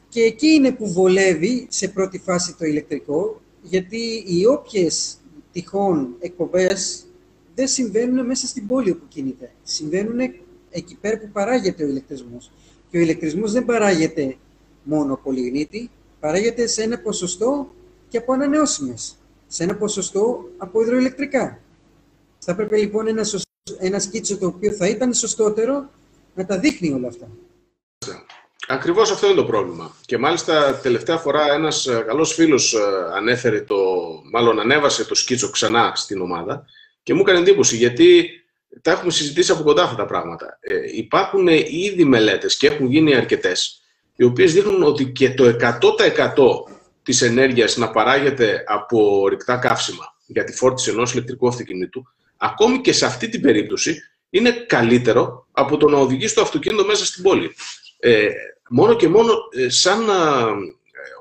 και εκεί είναι που βολεύει σε πρώτη φάση το ηλεκτρικό, γιατί οι όποιες τυχόν εκπομπές δεν συμβαίνουν μέσα στην πόλη όπου κινείται. Συμβαίνουν εκεί πέρα που παράγεται ο ηλεκτρισμός. Και ο ηλεκτρισμός δεν παράγεται μόνο από λιγνίτη, παράγεται σε ένα ποσοστό και από ανανεώσιμες, σε ένα ποσοστό από υδροηλεκτρικά. Θα έπρεπε λοιπόν ένα, ένα σκίτσο το οποίο θα ήταν σωστότερο να τα δείχνει όλα αυτά. Ακριβώς αυτό είναι το πρόβλημα. Και μάλιστα τελευταία φορά ένας ε, καλός φίλος ε, ανέφερε το, μάλλον ανέβασε το σκίτσο ξανά στην ομάδα και μου έκανε εντύπωση γιατί τα έχουμε συζητήσει από κοντά αυτά τα πράγματα. Ε, υπάρχουν ήδη μελέτες και έχουν γίνει αρκετές οι οποίες δείχνουν ότι και το 100% της ενέργειας να παράγεται από ρηκτά καύσιμα για τη φόρτιση ενός ηλεκτρικού αυτοκινήτου, ακόμη και σε αυτή την περίπτωση είναι καλύτερο από το να οδηγήσει το αυτοκίνητο μέσα στην πόλη. Ε, μόνο και μόνο ε, σαν να,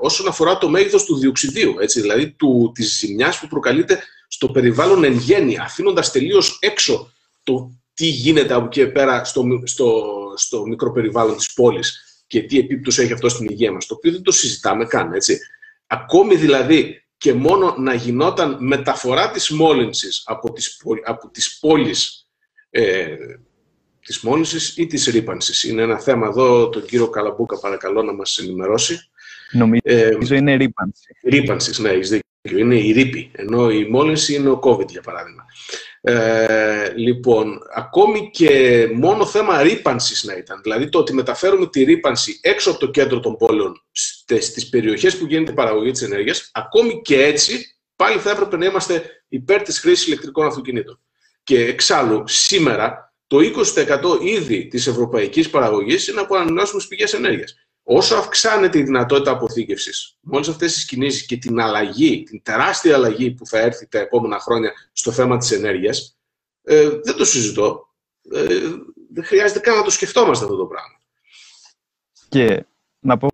όσον αφορά το μέγεθος του διοξιδίου, έτσι, δηλαδή του, της ζημιάς που προκαλείται στο περιβάλλον εν γέννη, αφήνοντας τελείως έξω το τι γίνεται από εκεί πέρα στο, στο, στο μικρό περιβάλλον της πόλης και τι επίπτωση έχει αυτό στην υγεία μας, το οποίο δεν το συζητάμε καν, έτσι. Ακόμη δηλαδή και μόνο να γινόταν μεταφορά της μόλυνσης από τις, από τις πόλεις ε, της μόλυνσης ή της ρήπανσης. Είναι ένα θέμα εδώ, τον κύριο Καλαμπούκα παρακαλώ να μας ενημερώσει. Νομίζω ε, είναι ρήπανση. Ρήπανσης, ναι, έχεις δίκιο. Είναι η ρήπη, ενώ η μόλυνση είναι ο COVID, για παράδειγμα. Ε, λοιπόν, ακόμη και μόνο θέμα ρήπανσης να ήταν, δηλαδή το ότι μεταφέρουμε τη ρήπανση έξω από το κέντρο των πόλεων στις περιοχές που γίνεται η παραγωγή της ενέργειας, ακόμη και έτσι πάλι θα έπρεπε να είμαστε υπέρ της χρήσης ηλεκτρικών αυτοκινήτων. Και εξάλλου, σήμερα, το 20% ήδη της ευρωπαϊκής παραγωγής είναι από ανανεώσιμες πηγές ενέργειας. Όσο αυξάνεται η δυνατότητα αποθήκευσης, με όλες αυτές τις κινήσεις και την αλλαγή, την τεράστια αλλαγή που θα έρθει τα επόμενα χρόνια στο θέμα της ενέργειας, ε, δεν το συζητώ. Ε, δεν χρειάζεται καν να το σκεφτόμαστε αυτό το πράγμα. Και να πω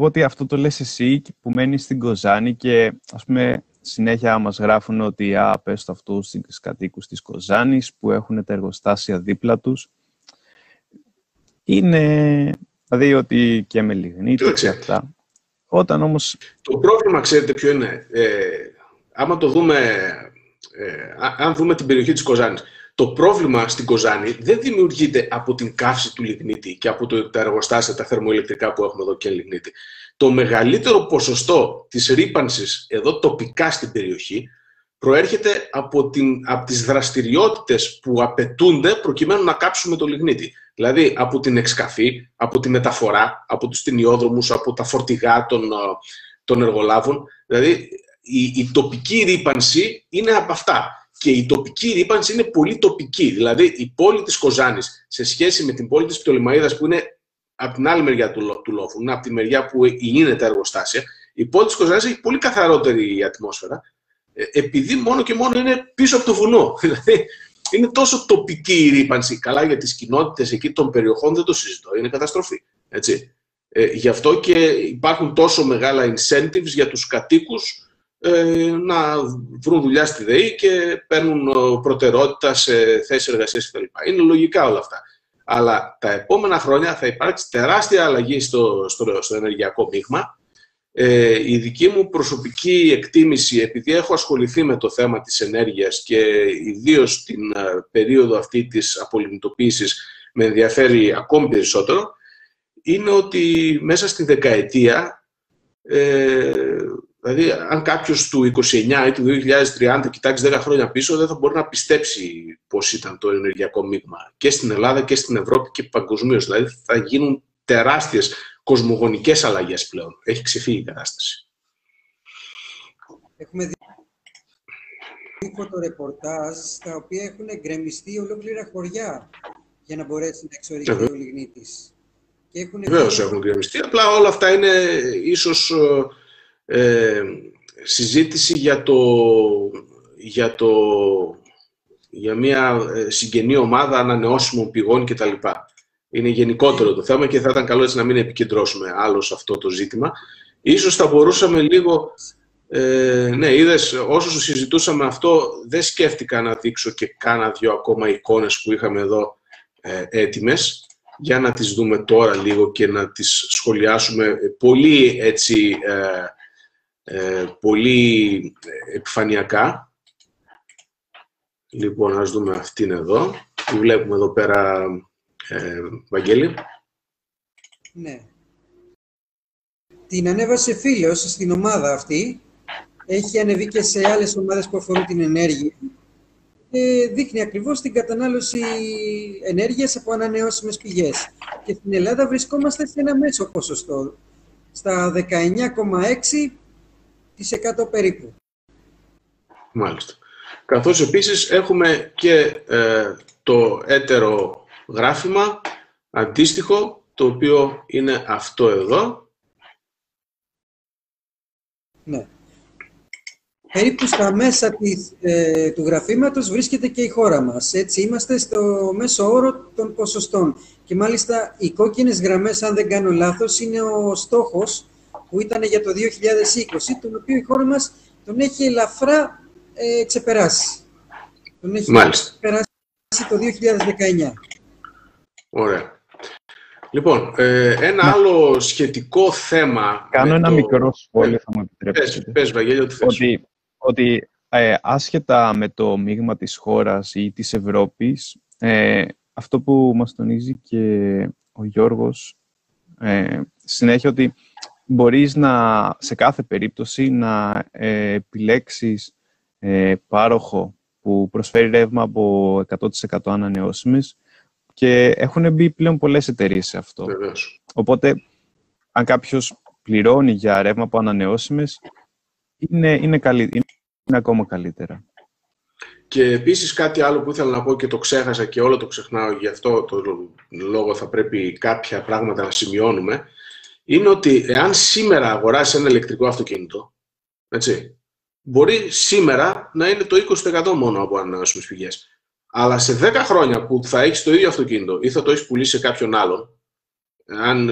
ότι αυτό το λες εσύ που μένεις στην Κοζάνη και ας πούμε συνέχεια μας γράφουν ότι «Α, πες το αυτού στους κατοίκους της Κοζάνης που έχουν τα εργοστάσια δίπλα τους». Είναι, δηλαδή ότι και με λιγνίτη και αυτά. Όταν όμως... Το πρόβλημα, ξέρετε ποιο είναι. Ε, άμα το δούμε, ε, αν δούμε την περιοχή της Κοζάνης, το πρόβλημα στην Κοζάνη δεν δημιουργείται από την καύση του λιγνίτη και από το, τα εργοστάσια, τα θερμοηλεκτρικά που έχουμε εδώ και λιγνίτη. Το μεγαλύτερο ποσοστό της ρήπανσης εδώ τοπικά στην περιοχή προέρχεται από, την, από τις δραστηριότητες που απαιτούνται προκειμένου να κάψουμε το λιγνίτη. Δηλαδή από την εξκαφή, από τη μεταφορά, από τους ταινιόδρομους, από τα φορτηγά των, ε, των εργολάβων. Δηλαδή η, η τοπική ρήπανση είναι από αυτά. Και η τοπική ρήπανση είναι πολύ τοπική. Δηλαδή η πόλη της Κοζάνης σε σχέση με την πόλη της Πτωλημαΐδας που είναι από την άλλη μεριά του, του λόφου, από τη μεριά που είναι τα εργοστάσια, η πόλη της Κοζάνης έχει πολύ καθαρότερη ατμόσφαιρα, ε, επειδή μόνο και μόνο είναι πίσω από το βουνό. Δηλαδή, είναι τόσο τοπική η ρήπανση. Καλά για τις κοινότητες εκεί των περιοχών δεν το συζητώ, είναι καταστροφή. Έτσι. Ε, γι' αυτό και υπάρχουν τόσο μεγάλα incentives για τους κατοίκους ε, να βρουν δουλειά στη ΔΕΗ και παίρνουν ε, προτεραιότητα σε θέσεις εργασίας κτλ. Είναι λογικά όλα αυτά. Αλλά τα επόμενα χρόνια θα υπάρξει τεράστια αλλαγή στο, στο, στο ενεργειακό μείγμα. Ε, η δική μου προσωπική εκτίμηση, επειδή έχω ασχοληθεί με το θέμα της ενέργειας και ιδίως την ε, περίοδο αυτή της απολυμνητοποίησης με ενδιαφέρει ακόμη περισσότερο, είναι ότι μέσα στη δεκαετία ε, Δηλαδή, αν κάποιος του 29 ή του 2030 κοιτάξει 10 χρόνια πίσω, δεν θα μπορεί να πιστέψει πώς ήταν το ενεργειακό μείγμα και στην Ελλάδα και στην Ευρώπη και παγκοσμίως. Δηλαδή, θα γίνουν τεράστιες κοσμογονικές αλλαγές πλέον. Έχει ξεφύγει η κατάσταση. Έχουμε δει φωτορεπορτάζ στα οποία έχουν γκρεμιστεί ολόκληρα χωριά για να μπορέσει να εξοριστεί ο λιγνίτης. Βεβαίως έχουν γκρεμιστεί. Απλά όλα αυτά είναι ίσως ε, ε, συζήτηση για, το, για, το, για μια ε, συγγενή ομάδα ανανεώσιμων πηγών κτλ. Είναι γενικότερο το θέμα και θα ήταν καλό έτσι να μην επικεντρώσουμε άλλο σε αυτό το ζήτημα. Ίσως θα μπορούσαμε λίγο... Ε, ναι, είδες, όσο συζητούσαμε αυτό, δεν σκέφτηκα να δείξω και κάνα δυο ακόμα εικόνες που είχαμε εδώ ε, έτοιμες για να τις δούμε τώρα λίγο και να τις σχολιάσουμε πολύ έτσι ε, ε, πολύ επιφανειακά. Λοιπόν, ας δούμε αυτήν εδώ. Τη βλέπουμε εδώ πέρα, ε, Βαγγέλη. Ναι. Την ανέβασε φίλος στην ομάδα αυτή. Έχει ανεβεί και σε άλλες ομάδες που αφορούν την ενέργεια. Και δείχνει ακριβώς την κατανάλωση ενέργειας από ανανεώσιμες πηγές. Και στην Ελλάδα βρισκόμαστε σε ένα μέσο ποσοστό. Στα 19,6 περίπου. Μάλιστα. Καθώς επίσης έχουμε και ε, το έτερο γράφημα αντίστοιχο, το οποίο είναι αυτό εδώ. Ναι. Περίπου στα μέσα της, ε, του γραφήματος βρίσκεται και η χώρα μας. Έτσι, είμαστε στο μέσο όρο των ποσοστών. Και μάλιστα οι κόκκινες γραμμές, αν δεν κάνω λάθος, είναι ο στόχος που ήταν για το 2020, τον οποίο η χώρα μας τον έχει ελαφρά ε, ξεπεράσει. Τον έχει Μάλιστα. ξεπεράσει το 2019. Ωραία. Λοιπόν, ε, ένα ναι. άλλο σχετικό θέμα... Κάνω ένα μικρό σχόλιο, θα μου επιτρέψετε. Πες, πες Βαγγέλη, ό,τι θες. Ότι, ότι ε, άσχετα με το μείγμα της χώρας ή της Ευρώπης, ε, αυτό που μας τονίζει και ο Γιώργος ε, συνέχεια ότι μπορείς να, σε κάθε περίπτωση να ε, επιλέξεις ε, πάροχο που προσφέρει ρεύμα από 100% ανανεώσιμες και έχουν μπει πλέον πολλές εταιρείες σε αυτό. Οπότε, αν κάποιος πληρώνει για ρεύμα από ανανεώσιμες, είναι, είναι, καλύ, είναι ακόμα καλύτερα. Και επίσης κάτι άλλο που ήθελα να πω και το ξέχασα και όλο το ξεχνάω, γι' αυτό το λόγο θα πρέπει κάποια πράγματα να σημειώνουμε, είναι ότι εάν σήμερα αγοράσεις ένα ηλεκτρικό αυτοκίνητο, έτσι, μπορεί σήμερα να είναι το 20% μόνο από ανανεώσιμες πηγές. Αλλά σε 10 χρόνια που θα έχεις το ίδιο αυτοκίνητο ή θα το έχεις πουλήσει σε κάποιον άλλον, αν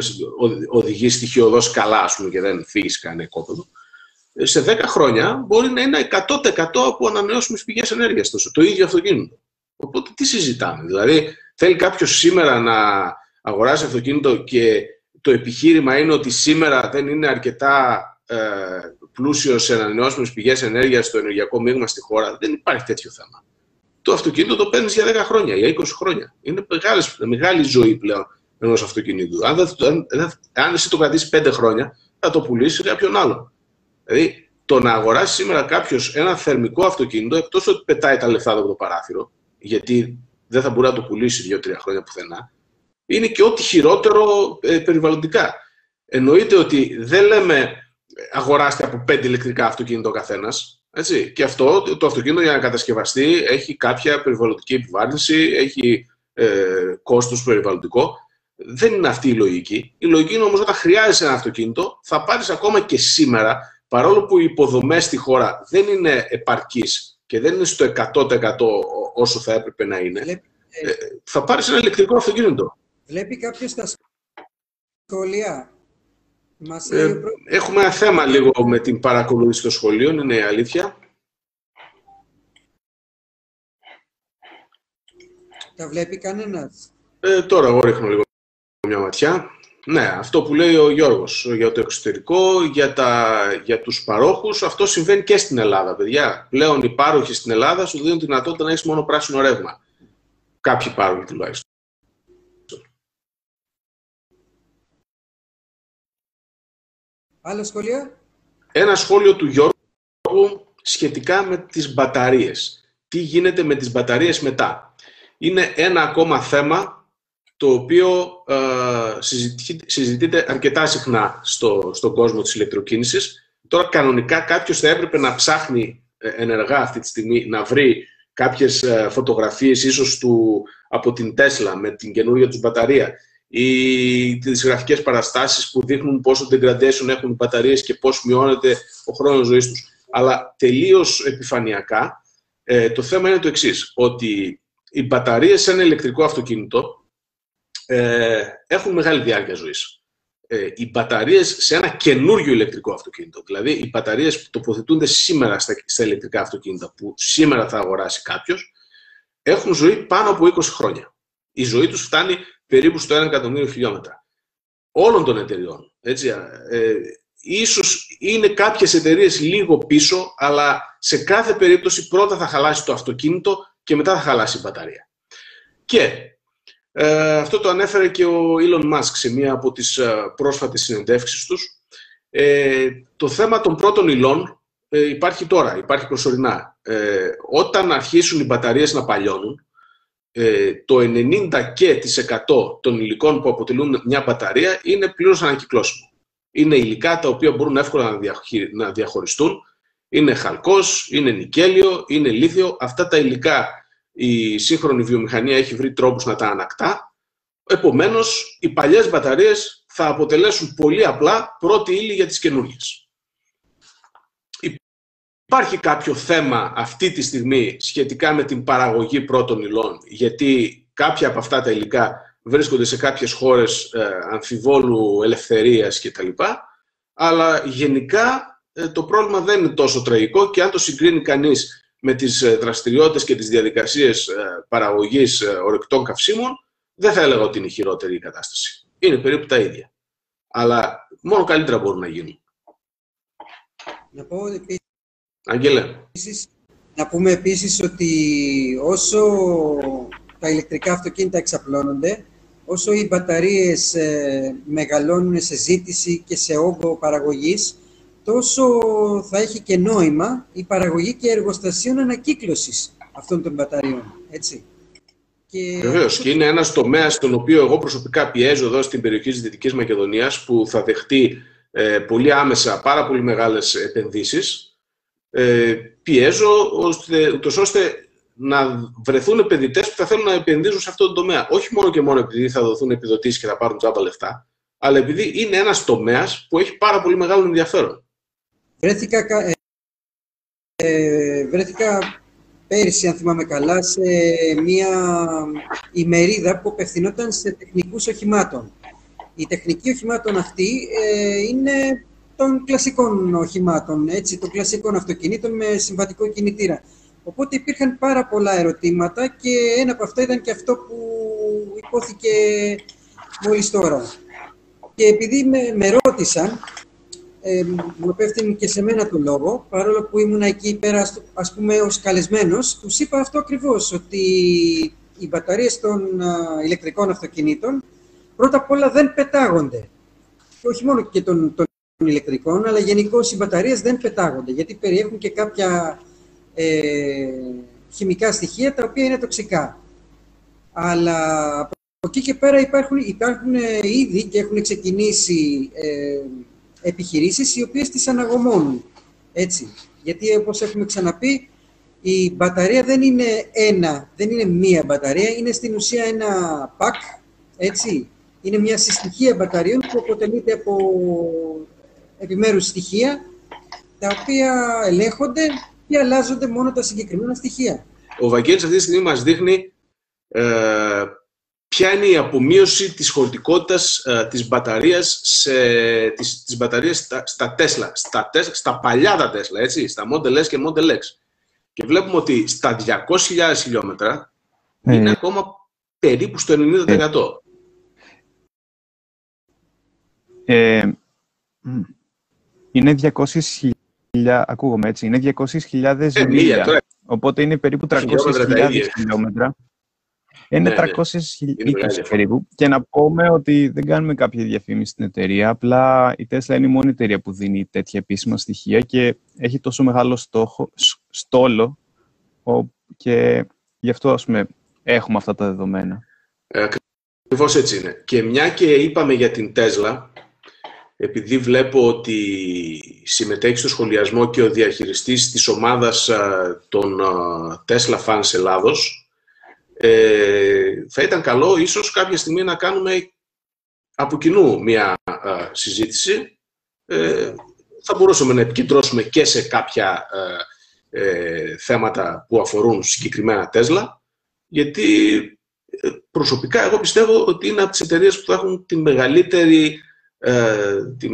οδηγείς στοιχειοδός καλά, ας πούμε, και δεν φύγεις κανένα κόπεδο, σε 10 χρόνια μπορεί να είναι 100% από ανανεώσιμες πηγές ενέργειας το, το ίδιο αυτοκίνητο. Οπότε τι συζητάμε. Δηλαδή θέλει κάποιος σήμερα να αγοράσει αυτοκίνητο και το επιχείρημα είναι ότι σήμερα δεν είναι αρκετά ε, πλούσιος σε ανανεώσιμες πηγές ενέργειας στο ενεργειακό μείγμα στη χώρα. Δεν υπάρχει τέτοιο θέμα. Το αυτοκίνητο το παίρνεις για 10 χρόνια, για 20 χρόνια. Είναι μεγάλες, μεγάλη ζωή πλέον ενός αυτοκινήτου. Αν, αν, αν εσύ το κρατήσεις 5 χρόνια, θα το πουλήσεις σε κάποιον άλλο. Δηλαδή, το να αγοράσει σήμερα κάποιος ένα θερμικό αυτοκίνητο, εκτός ότι πετάει τα λεφτά από το παράθυρο, γιατί δεν θα μπορεί να το πουλήσει 2-3 χρόνια πουθενά, είναι και ό,τι χειρότερο ε, περιβαλλοντικά. Εννοείται ότι δεν λέμε αγοράστε από πέντε ηλεκτρικά αυτοκίνητα ο καθένας. Και αυτό το αυτοκίνητο για να κατασκευαστεί έχει κάποια περιβαλλοντική επιβάρυνση, έχει ε, κόστος περιβαλλοντικό. Δεν είναι αυτή η λογική. Η λογική είναι όμως όταν χρειάζεσαι ένα αυτοκίνητο, θα πάρεις ακόμα και σήμερα, παρόλο που οι υποδομές στη χώρα δεν είναι επαρκείς και δεν είναι στο 100% όσο θα έπρεπε να είναι, ε, θα πάρεις ένα ηλεκτρικό αυτοκίνητο. Βλέπει κάποιος τα σχολεία; Ε, έχουμε ένα θέμα λίγο με την παρακολούθηση των σχολείων, είναι η αλήθεια. Τα βλέπει κανένας; Ε, τώρα εγώ ρίχνω λίγο μια ματιά. Ναι, αυτό που λέει ο Γιώργος για το εξωτερικό, για, τα, για τους παρόχους, αυτό συμβαίνει και στην Ελλάδα, παιδιά. Πλέον οι πάροχοι στην Ελλάδα σου δίνουν τη δυνατότητα να έχεις μόνο πράσινο ρεύμα. Κάποιοι πάροχοι τουλάχιστον. Άλλο σχόλιο. Ένα σχόλιο του Γιώργου σχετικά με τις μπαταρίες. Τι γίνεται με τις μπαταρίες μετά. Είναι ένα ακόμα θέμα το οποίο ε, συζητείται αρκετά συχνά στο, στον κόσμο της ηλεκτροκίνησης. Τώρα κανονικά κάποιος θα έπρεπε να ψάχνει ε, ενεργά αυτή τη στιγμή να βρει κάποιες ε, φωτογραφίες ίσως του, από την Τέσλα με την καινούργια τους μπαταρία ή τις γραφικές παραστάσεις που δείχνουν πόσο degradation έχουν οι μπαταρίες και πώς μειώνεται ο χρόνος ζωής τους. Αλλά τελείως επιφανειακά, ε, το θέμα είναι το εξής, ότι οι μπαταρίες σε ένα ηλεκτρικό αυτοκίνητο ε, έχουν μεγάλη διάρκεια ζωής. Ε, οι μπαταρίες σε ένα καινούριο ηλεκτρικό αυτοκίνητο, δηλαδή οι μπαταρίες που τοποθετούνται σήμερα στα, στα ηλεκτρικά αυτοκίνητα, που σήμερα θα αγοράσει κάποιος, έχουν ζωή πάνω από 20 χρόνια. Η ζωή τους φτάνει περίπου στο 1 εκατομμύριο χιλιόμετρα. Όλων των εταιριών. Έτσι, ε, ίσως είναι κάποιες εταιρείες λίγο πίσω, αλλά σε κάθε περίπτωση πρώτα θα χαλάσει το αυτοκίνητο και μετά θα χαλάσει η μπαταρία. Και ε, αυτό το ανέφερε και ο Elon Musk σε μία από τις ε, πρόσφατες συνεντεύξεις τους. Ε, το θέμα των πρώτων υλών ε, υπάρχει τώρα, υπάρχει προσωρινά. Ε, όταν αρχίσουν οι μπαταρίες να παλιώνουν, ε, το 90% και των υλικών που αποτελούν μια μπαταρία είναι πλήρως ανακυκλώσιμο. Είναι υλικά τα οποία μπορούν εύκολα να διαχωριστούν. Είναι χαλκός, είναι νικέλιο, είναι λίθιο. Αυτά τα υλικά η σύγχρονη βιομηχανία έχει βρει τρόπους να τα ανακτά. Επομένως, οι παλιές μπαταρίες θα αποτελέσουν πολύ απλά πρώτη ύλη για τις καινούργιες. Υπάρχει κάποιο θέμα αυτή τη στιγμή σχετικά με την παραγωγή πρώτων υλών, γιατί κάποια από αυτά τα υλικά βρίσκονται σε κάποιες χώρες ε, αμφιβόλου ελευθερίας κτλ. Αλλά γενικά ε, το πρόβλημα δεν είναι τόσο τραγικό και αν το συγκρίνει κανείς με τις ε, δραστηριότητες και τις διαδικασίες ε, παραγωγής ε, ορεικτών καυσίμων, δεν θα έλεγα ότι είναι η χειρότερη η κατάσταση. Είναι περίπου τα ίδια. Αλλά μόνο καλύτερα μπορούν να γίνουν. Να πω Άγγελε. Να πούμε επίσης ότι όσο τα ηλεκτρικά αυτοκίνητα εξαπλώνονται, όσο οι μπαταρίες ε, μεγαλώνουν σε ζήτηση και σε όγκο παραγωγής, τόσο θα έχει και νόημα η παραγωγή και εργοστασίων ανακύκλωσης αυτών των μπαταριών. Έτσι. Και... Βεβαίως. Και είναι ένας τομέας στον οποίο εγώ προσωπικά πιέζω εδώ στην περιοχή της Δυτικής Μακεδονίας, που θα δεχτεί ε, πολύ άμεσα πάρα πολύ μεγάλες επενδύσεις ε, πιέζω ώστε, ούτως ώστε να βρεθούν επενδυτές που θα θέλουν να επενδύσουν σε αυτό το τομέα. Όχι μόνο και μόνο επειδή θα δοθούν επιδοτήσεις και θα πάρουν τζάμπα λεφτά, αλλά επειδή είναι ένας τομέας που έχει πάρα πολύ μεγάλο ενδιαφέρον. Βρέθηκα, ε, ε, βρέθηκα πέρυσι, αν θυμάμαι καλά, σε μια ημερίδα που απευθυνόταν σε τεχνικούς οχημάτων. Η τεχνική οχημάτων αυτή ε, είναι των κλασικών οχημάτων, έτσι, των κλασικών αυτοκινήτων με συμβατικό κινητήρα. Οπότε υπήρχαν πάρα πολλά ερωτήματα και ένα από αυτά ήταν και αυτό που υπόθηκε μόλις τώρα. Και επειδή με, με ρώτησαν, ε, μου επέφτεινε και σε μένα το λόγο, παρόλο που ήμουν εκεί πέρα, ας πούμε, ως καλεσμένος, τους είπα αυτό ακριβώς, ότι οι μπαταρίες των ηλεκτρικών αυτοκινήτων πρώτα απ' όλα δεν πετάγονται. Και όχι μόνο και των, των ηλεκτρικών, αλλά γενικώ οι μπαταρίες δεν πετάγονται, γιατί περιέχουν και κάποια ε, χημικά στοιχεία τα οποία είναι τοξικά. Αλλά από εκεί και πέρα υπάρχουν, υπάρχουν ε, ήδη και έχουν ξεκινήσει ε, επιχειρήσεις οι οποίες τις αναγωμώνουν. Έτσι. Γιατί όπως έχουμε ξαναπεί, η μπαταρία δεν είναι ένα, δεν είναι μία μπαταρία, είναι στην ουσία ένα pack, έτσι. Είναι μια συστοιχεία μπαταρίων που αποτελείται από επιμέρους στοιχεία, τα οποία ελέγχονται και αλλάζονται μόνο τα συγκεκριμένα στοιχεία. Ο Βαγγέλης αυτή τη στιγμή μας δείχνει ε, ποια είναι η απομείωση της χωρητικότητας ε, της μπαταρίας, σε, της, της μπαταρίας στα, στα Tesla, στα, στα παλιά τα Tesla, έτσι, στα Model S και Model X. Και βλέπουμε ότι στα 200.000 χιλιόμετρα ε. είναι ακόμα περίπου στο 90%. Ε, είναι 200.000 ακούγομαι έτσι, είναι 200.000 ε, μίλια. Οπότε είναι περίπου 300.000 χιλιόμετρα. Είναι ναι, 320 ναι. περίπου. Και να πούμε ότι δεν κάνουμε κάποια διαφήμιση στην εταιρεία. Απλά η Tesla είναι η μόνη εταιρεία που δίνει τέτοια επίσημα στοιχεία και έχει τόσο μεγάλο στόχο, στόλο και γι' αυτό ας πούμε, έχουμε αυτά τα δεδομένα. Ε, Ακριβώς έτσι είναι. Και μια και είπαμε για την Tesla, επειδή βλέπω ότι συμμετέχει στο σχολιασμό και ο διαχειριστής της ομάδας των Tesla Fans Ελλάδος, ε, θα ήταν καλό ίσως κάποια στιγμή να κάνουμε από κοινού μια συζήτηση. Ε, θα μπορούσαμε να επικεντρώσουμε και σε κάποια ε, θέματα που αφορούν συγκεκριμένα Tesla, γιατί ε, προσωπικά εγώ πιστεύω ότι είναι από τις εταιρείες που θα έχουν τη μεγαλύτερη ε, τη,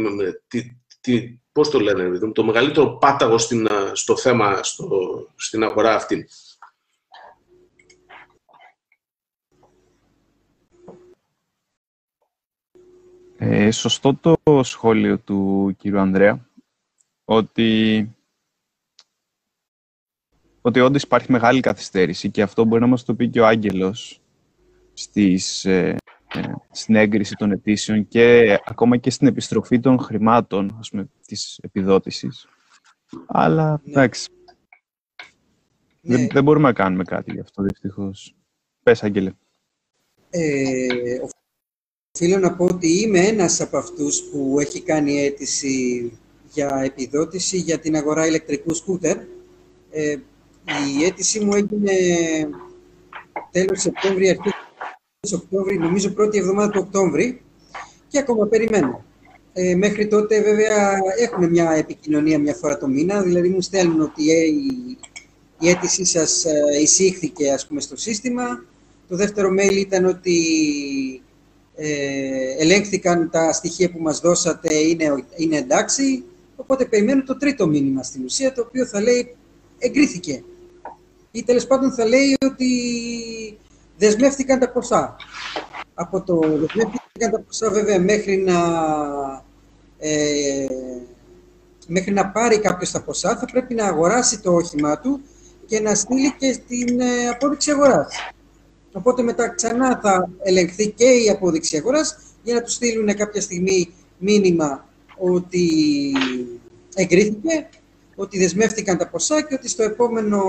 τη, τη, πώς το λένε, το μεγαλύτερο πάταγο στην, στο θέμα, στο, στην αγορά αυτή. Ε, σωστό το σχόλιο του κύριου Ανδρέα, ότι, ότι όντως υπάρχει μεγάλη καθυστέρηση και αυτό μπορεί να μας το πει και ο Άγγελος στις, ε, στην έγκριση των αιτήσεων και ακόμα και στην επιστροφή των χρημάτων, ας πούμε, της επιδότησης. Αλλά, ναι. εντάξει, ναι. Δεν, μπορούμε να κάνουμε κάτι γι' αυτό, δυστυχώς. Πες, Άγγελε. Ε, οφείλω να πω ότι είμαι ένας από αυτούς που έχει κάνει αίτηση για επιδότηση για την αγορά ηλεκτρικού σκούτερ. Ε, η αίτηση μου έγινε τέλος Σεπτέμβρη, αρχή Οκτώβρη, νομίζω πρώτη εβδομάδα του Οκτώβρη και ακόμα περιμένω. Ε, μέχρι τότε βέβαια έχουμε μια επικοινωνία μια φορά το μήνα, δηλαδή μου στέλνουν ότι ε, η, η αίτησή σας ε, εισήχθηκε ας πούμε, στο σύστημα. Το δεύτερο mail ήταν ότι ε, ελέγχθηκαν τα στοιχεία που μας δώσατε, είναι, είναι εντάξει. Οπότε περιμένω το τρίτο μήνυμα στην ουσία, το οποίο θα λέει εγκρίθηκε. Ή τέλος πάντων θα λέει ότι δεσμεύτηκαν τα ποσά. Από το δεσμεύτηκαν τα ποσά βέβαια μέχρι να, ε, μέχρι να πάρει κάποιος τα ποσά θα πρέπει να αγοράσει το όχημά του και να στείλει και την ε, απόδειξη αγοράς. Οπότε μετά ξανά θα ελεγχθεί και η απόδειξη αγοράς για να τους στείλουν κάποια στιγμή μήνυμα ότι εγκρίθηκε, ότι δεσμεύτηκαν τα ποσά και ότι στο επόμενο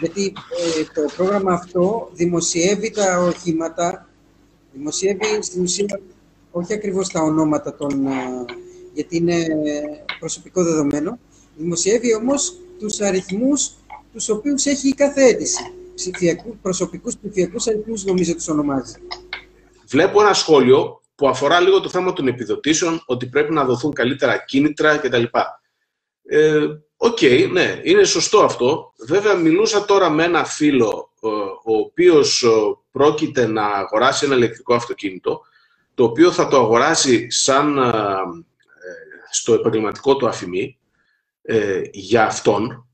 γιατί ε, το πρόγραμμα αυτό δημοσιεύει τα οχήματα, δημοσιεύει στην ουσία όχι ακριβώς τα ονόματα των, ε, γιατί είναι προσωπικό δεδομένο, δημοσιεύει όμως τους αριθμούς τους οποίους έχει η κάθε αίτηση. Ψηφιακού, προσωπικούς ψηφιακούς αριθμούς νομίζω τους ονομάζει. Βλέπω ένα σχόλιο που αφορά λίγο το θέμα των επιδοτήσεων, ότι πρέπει να δοθούν καλύτερα κίνητρα κτλ. Ε, OK, okay, ναι, είναι σωστό αυτό. Βέβαια, μιλούσα τώρα με ένα φίλο, ο οποίος πρόκειται να αγοράσει ένα ηλεκτρικό αυτοκίνητο, το οποίο θα το αγοράσει σαν, ε, στο επαγγελματικό του αφημί ε, για αυτόν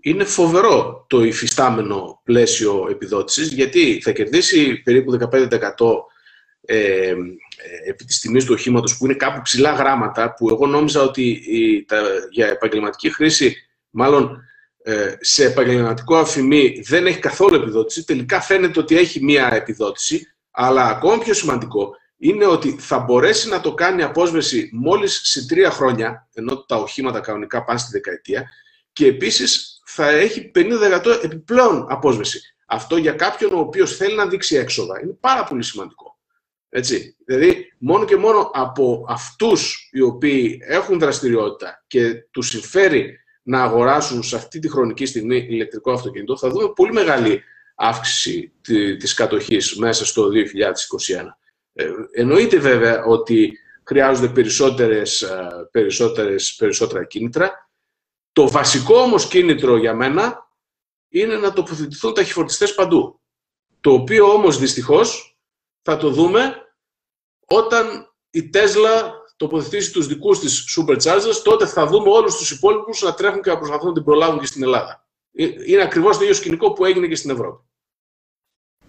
είναι φοβερό το υφιστάμενο πλαίσιο επιδότησης γιατί θα κερδίσει περίπου 15% ε, επί της τιμής του οχήματος που είναι κάπου ψηλά γράμματα που εγώ νόμιζα ότι η, τα, για επαγγελματική χρήση μάλλον ε, σε επαγγελματικό αφημί δεν έχει καθόλου επιδότηση. Τελικά φαίνεται ότι έχει μία επιδότηση, αλλά ακόμα πιο σημαντικό είναι ότι θα μπορέσει να το κάνει απόσβεση μόλις σε τρία χρόνια, ενώ τα οχήματα κανονικά πάνε στη δεκαετία, και επίσης θα έχει 50% επιπλέον απόσβεση. Αυτό για κάποιον ο οποίος θέλει να δείξει έξοδα είναι πάρα πολύ σημαντικό. Έτσι. Δηλαδή, μόνο και μόνο από αυτούς οι οποίοι έχουν δραστηριότητα και τους συμφέρει να αγοράσουν σε αυτή τη χρονική στιγμή ηλεκτρικό αυτοκίνητο, θα δούμε πολύ μεγάλη αύξηση της κατοχής μέσα στο 2021. Ε, εννοείται βέβαια ότι χρειάζονται περισσότερες, ε, περισσότερες, περισσότερα κίνητρα. Το βασικό όμως κίνητρο για μένα είναι να τοποθετηθούν ταχυφορτιστές παντού. Το οποίο όμως δυστυχώς θα το δούμε όταν η Τέσλα τοποθετήσει τους δικούς της superchargers, τότε θα δούμε όλους τους υπόλοιπους να τρέχουν και να προσπαθούν να την προλάβουν και στην Ελλάδα. Ε, είναι ακριβώς το ίδιο σκηνικό που έγινε και στην Ευρώπη.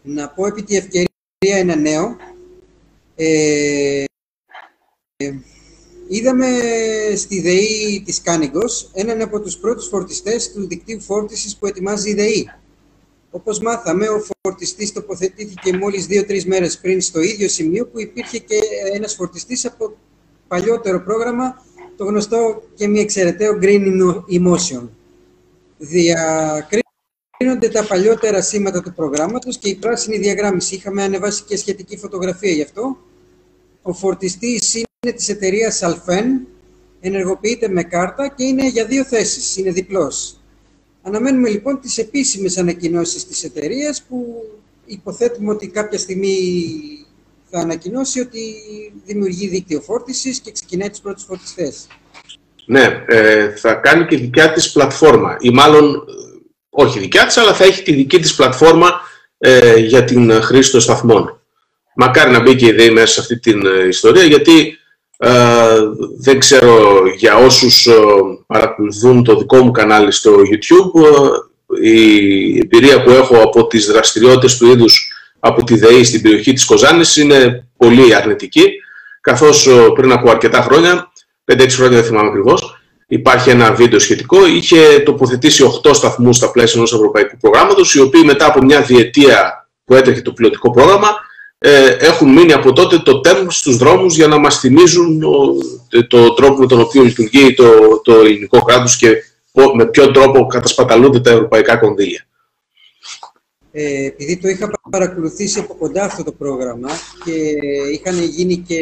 Να πω επί τη ευκαιρία ένα νέο. Ε, είδαμε στη ΔΕΗ της Κάνιγκος έναν από τους πρώτους φορτιστές του δικτύου φόρτισης που ετοιμάζει η ΔΕΗ. Όπως μάθαμε, ο φορτιστής τοποθετήθηκε μόλις δύο-τρεις μέρες πριν στο ίδιο σημείο που υπήρχε και ένας φορτιστής από παλιότερο πρόγραμμα, το γνωστό και μη εξαιρεταίο Green Emotion. Διακρίνονται τα παλιότερα σήματα του προγράμματος και η πράσινη διαγράμμιση. Είχαμε ανεβάσει και σχετική φωτογραφία γι' αυτό. Ο φορτιστής είναι της εταιρείας Alphen, ενεργοποιείται με κάρτα και είναι για δύο θέσεις, είναι διπλός. Αναμένουμε λοιπόν τις επίσημες ανακοινώσεις της εταιρείας που υποθέτουμε ότι κάποια στιγμή θα ανακοινώσει ότι δημιουργεί δίκτυο φόρτισης και ξεκινάει τους πρώτους φορτιστές. Ναι, ε, θα κάνει και δικιά της πλατφόρμα ή μάλλον όχι δικιά της, αλλά θα έχει τη δική της πλατφόρμα ε, για την χρήση των σταθμών. Μακάρι να μπει και η ιδέα μέσα σε αυτή την ε, ιστορία, γιατί ε, δεν ξέρω για όσους ε, παρακολουθούν το δικό μου κανάλι στο YouTube, ε, η εμπειρία που έχω από τις δραστηριότητες του είδους από τη ΔΕΗ στην περιοχή της Κοζάνης είναι πολύ αρνητική, καθώς πριν από αρκετά χρόνια, 5-6 χρόνια δεν θυμάμαι ακριβώς, υπάρχει ένα βίντεο σχετικό, είχε τοποθετήσει 8 σταθμούς στα πλαίσια ενός ευρωπαϊκού προγράμματος, οι οποίοι μετά από μια διετία που έτρεχε το πιλωτικό πρόγραμμα, ε, έχουν μείνει από τότε το τέμ στους δρόμους για να μας θυμίζουν το, τρόπο με τον οποίο λειτουργεί το, το ελληνικό κράτος και με ποιον τρόπο κατασπαταλούνται τα ευρωπαϊκά κονδύλια. Ε, επειδή το είχα παρακολουθήσει από κοντά αυτό το πρόγραμμα και είχαν γίνει και,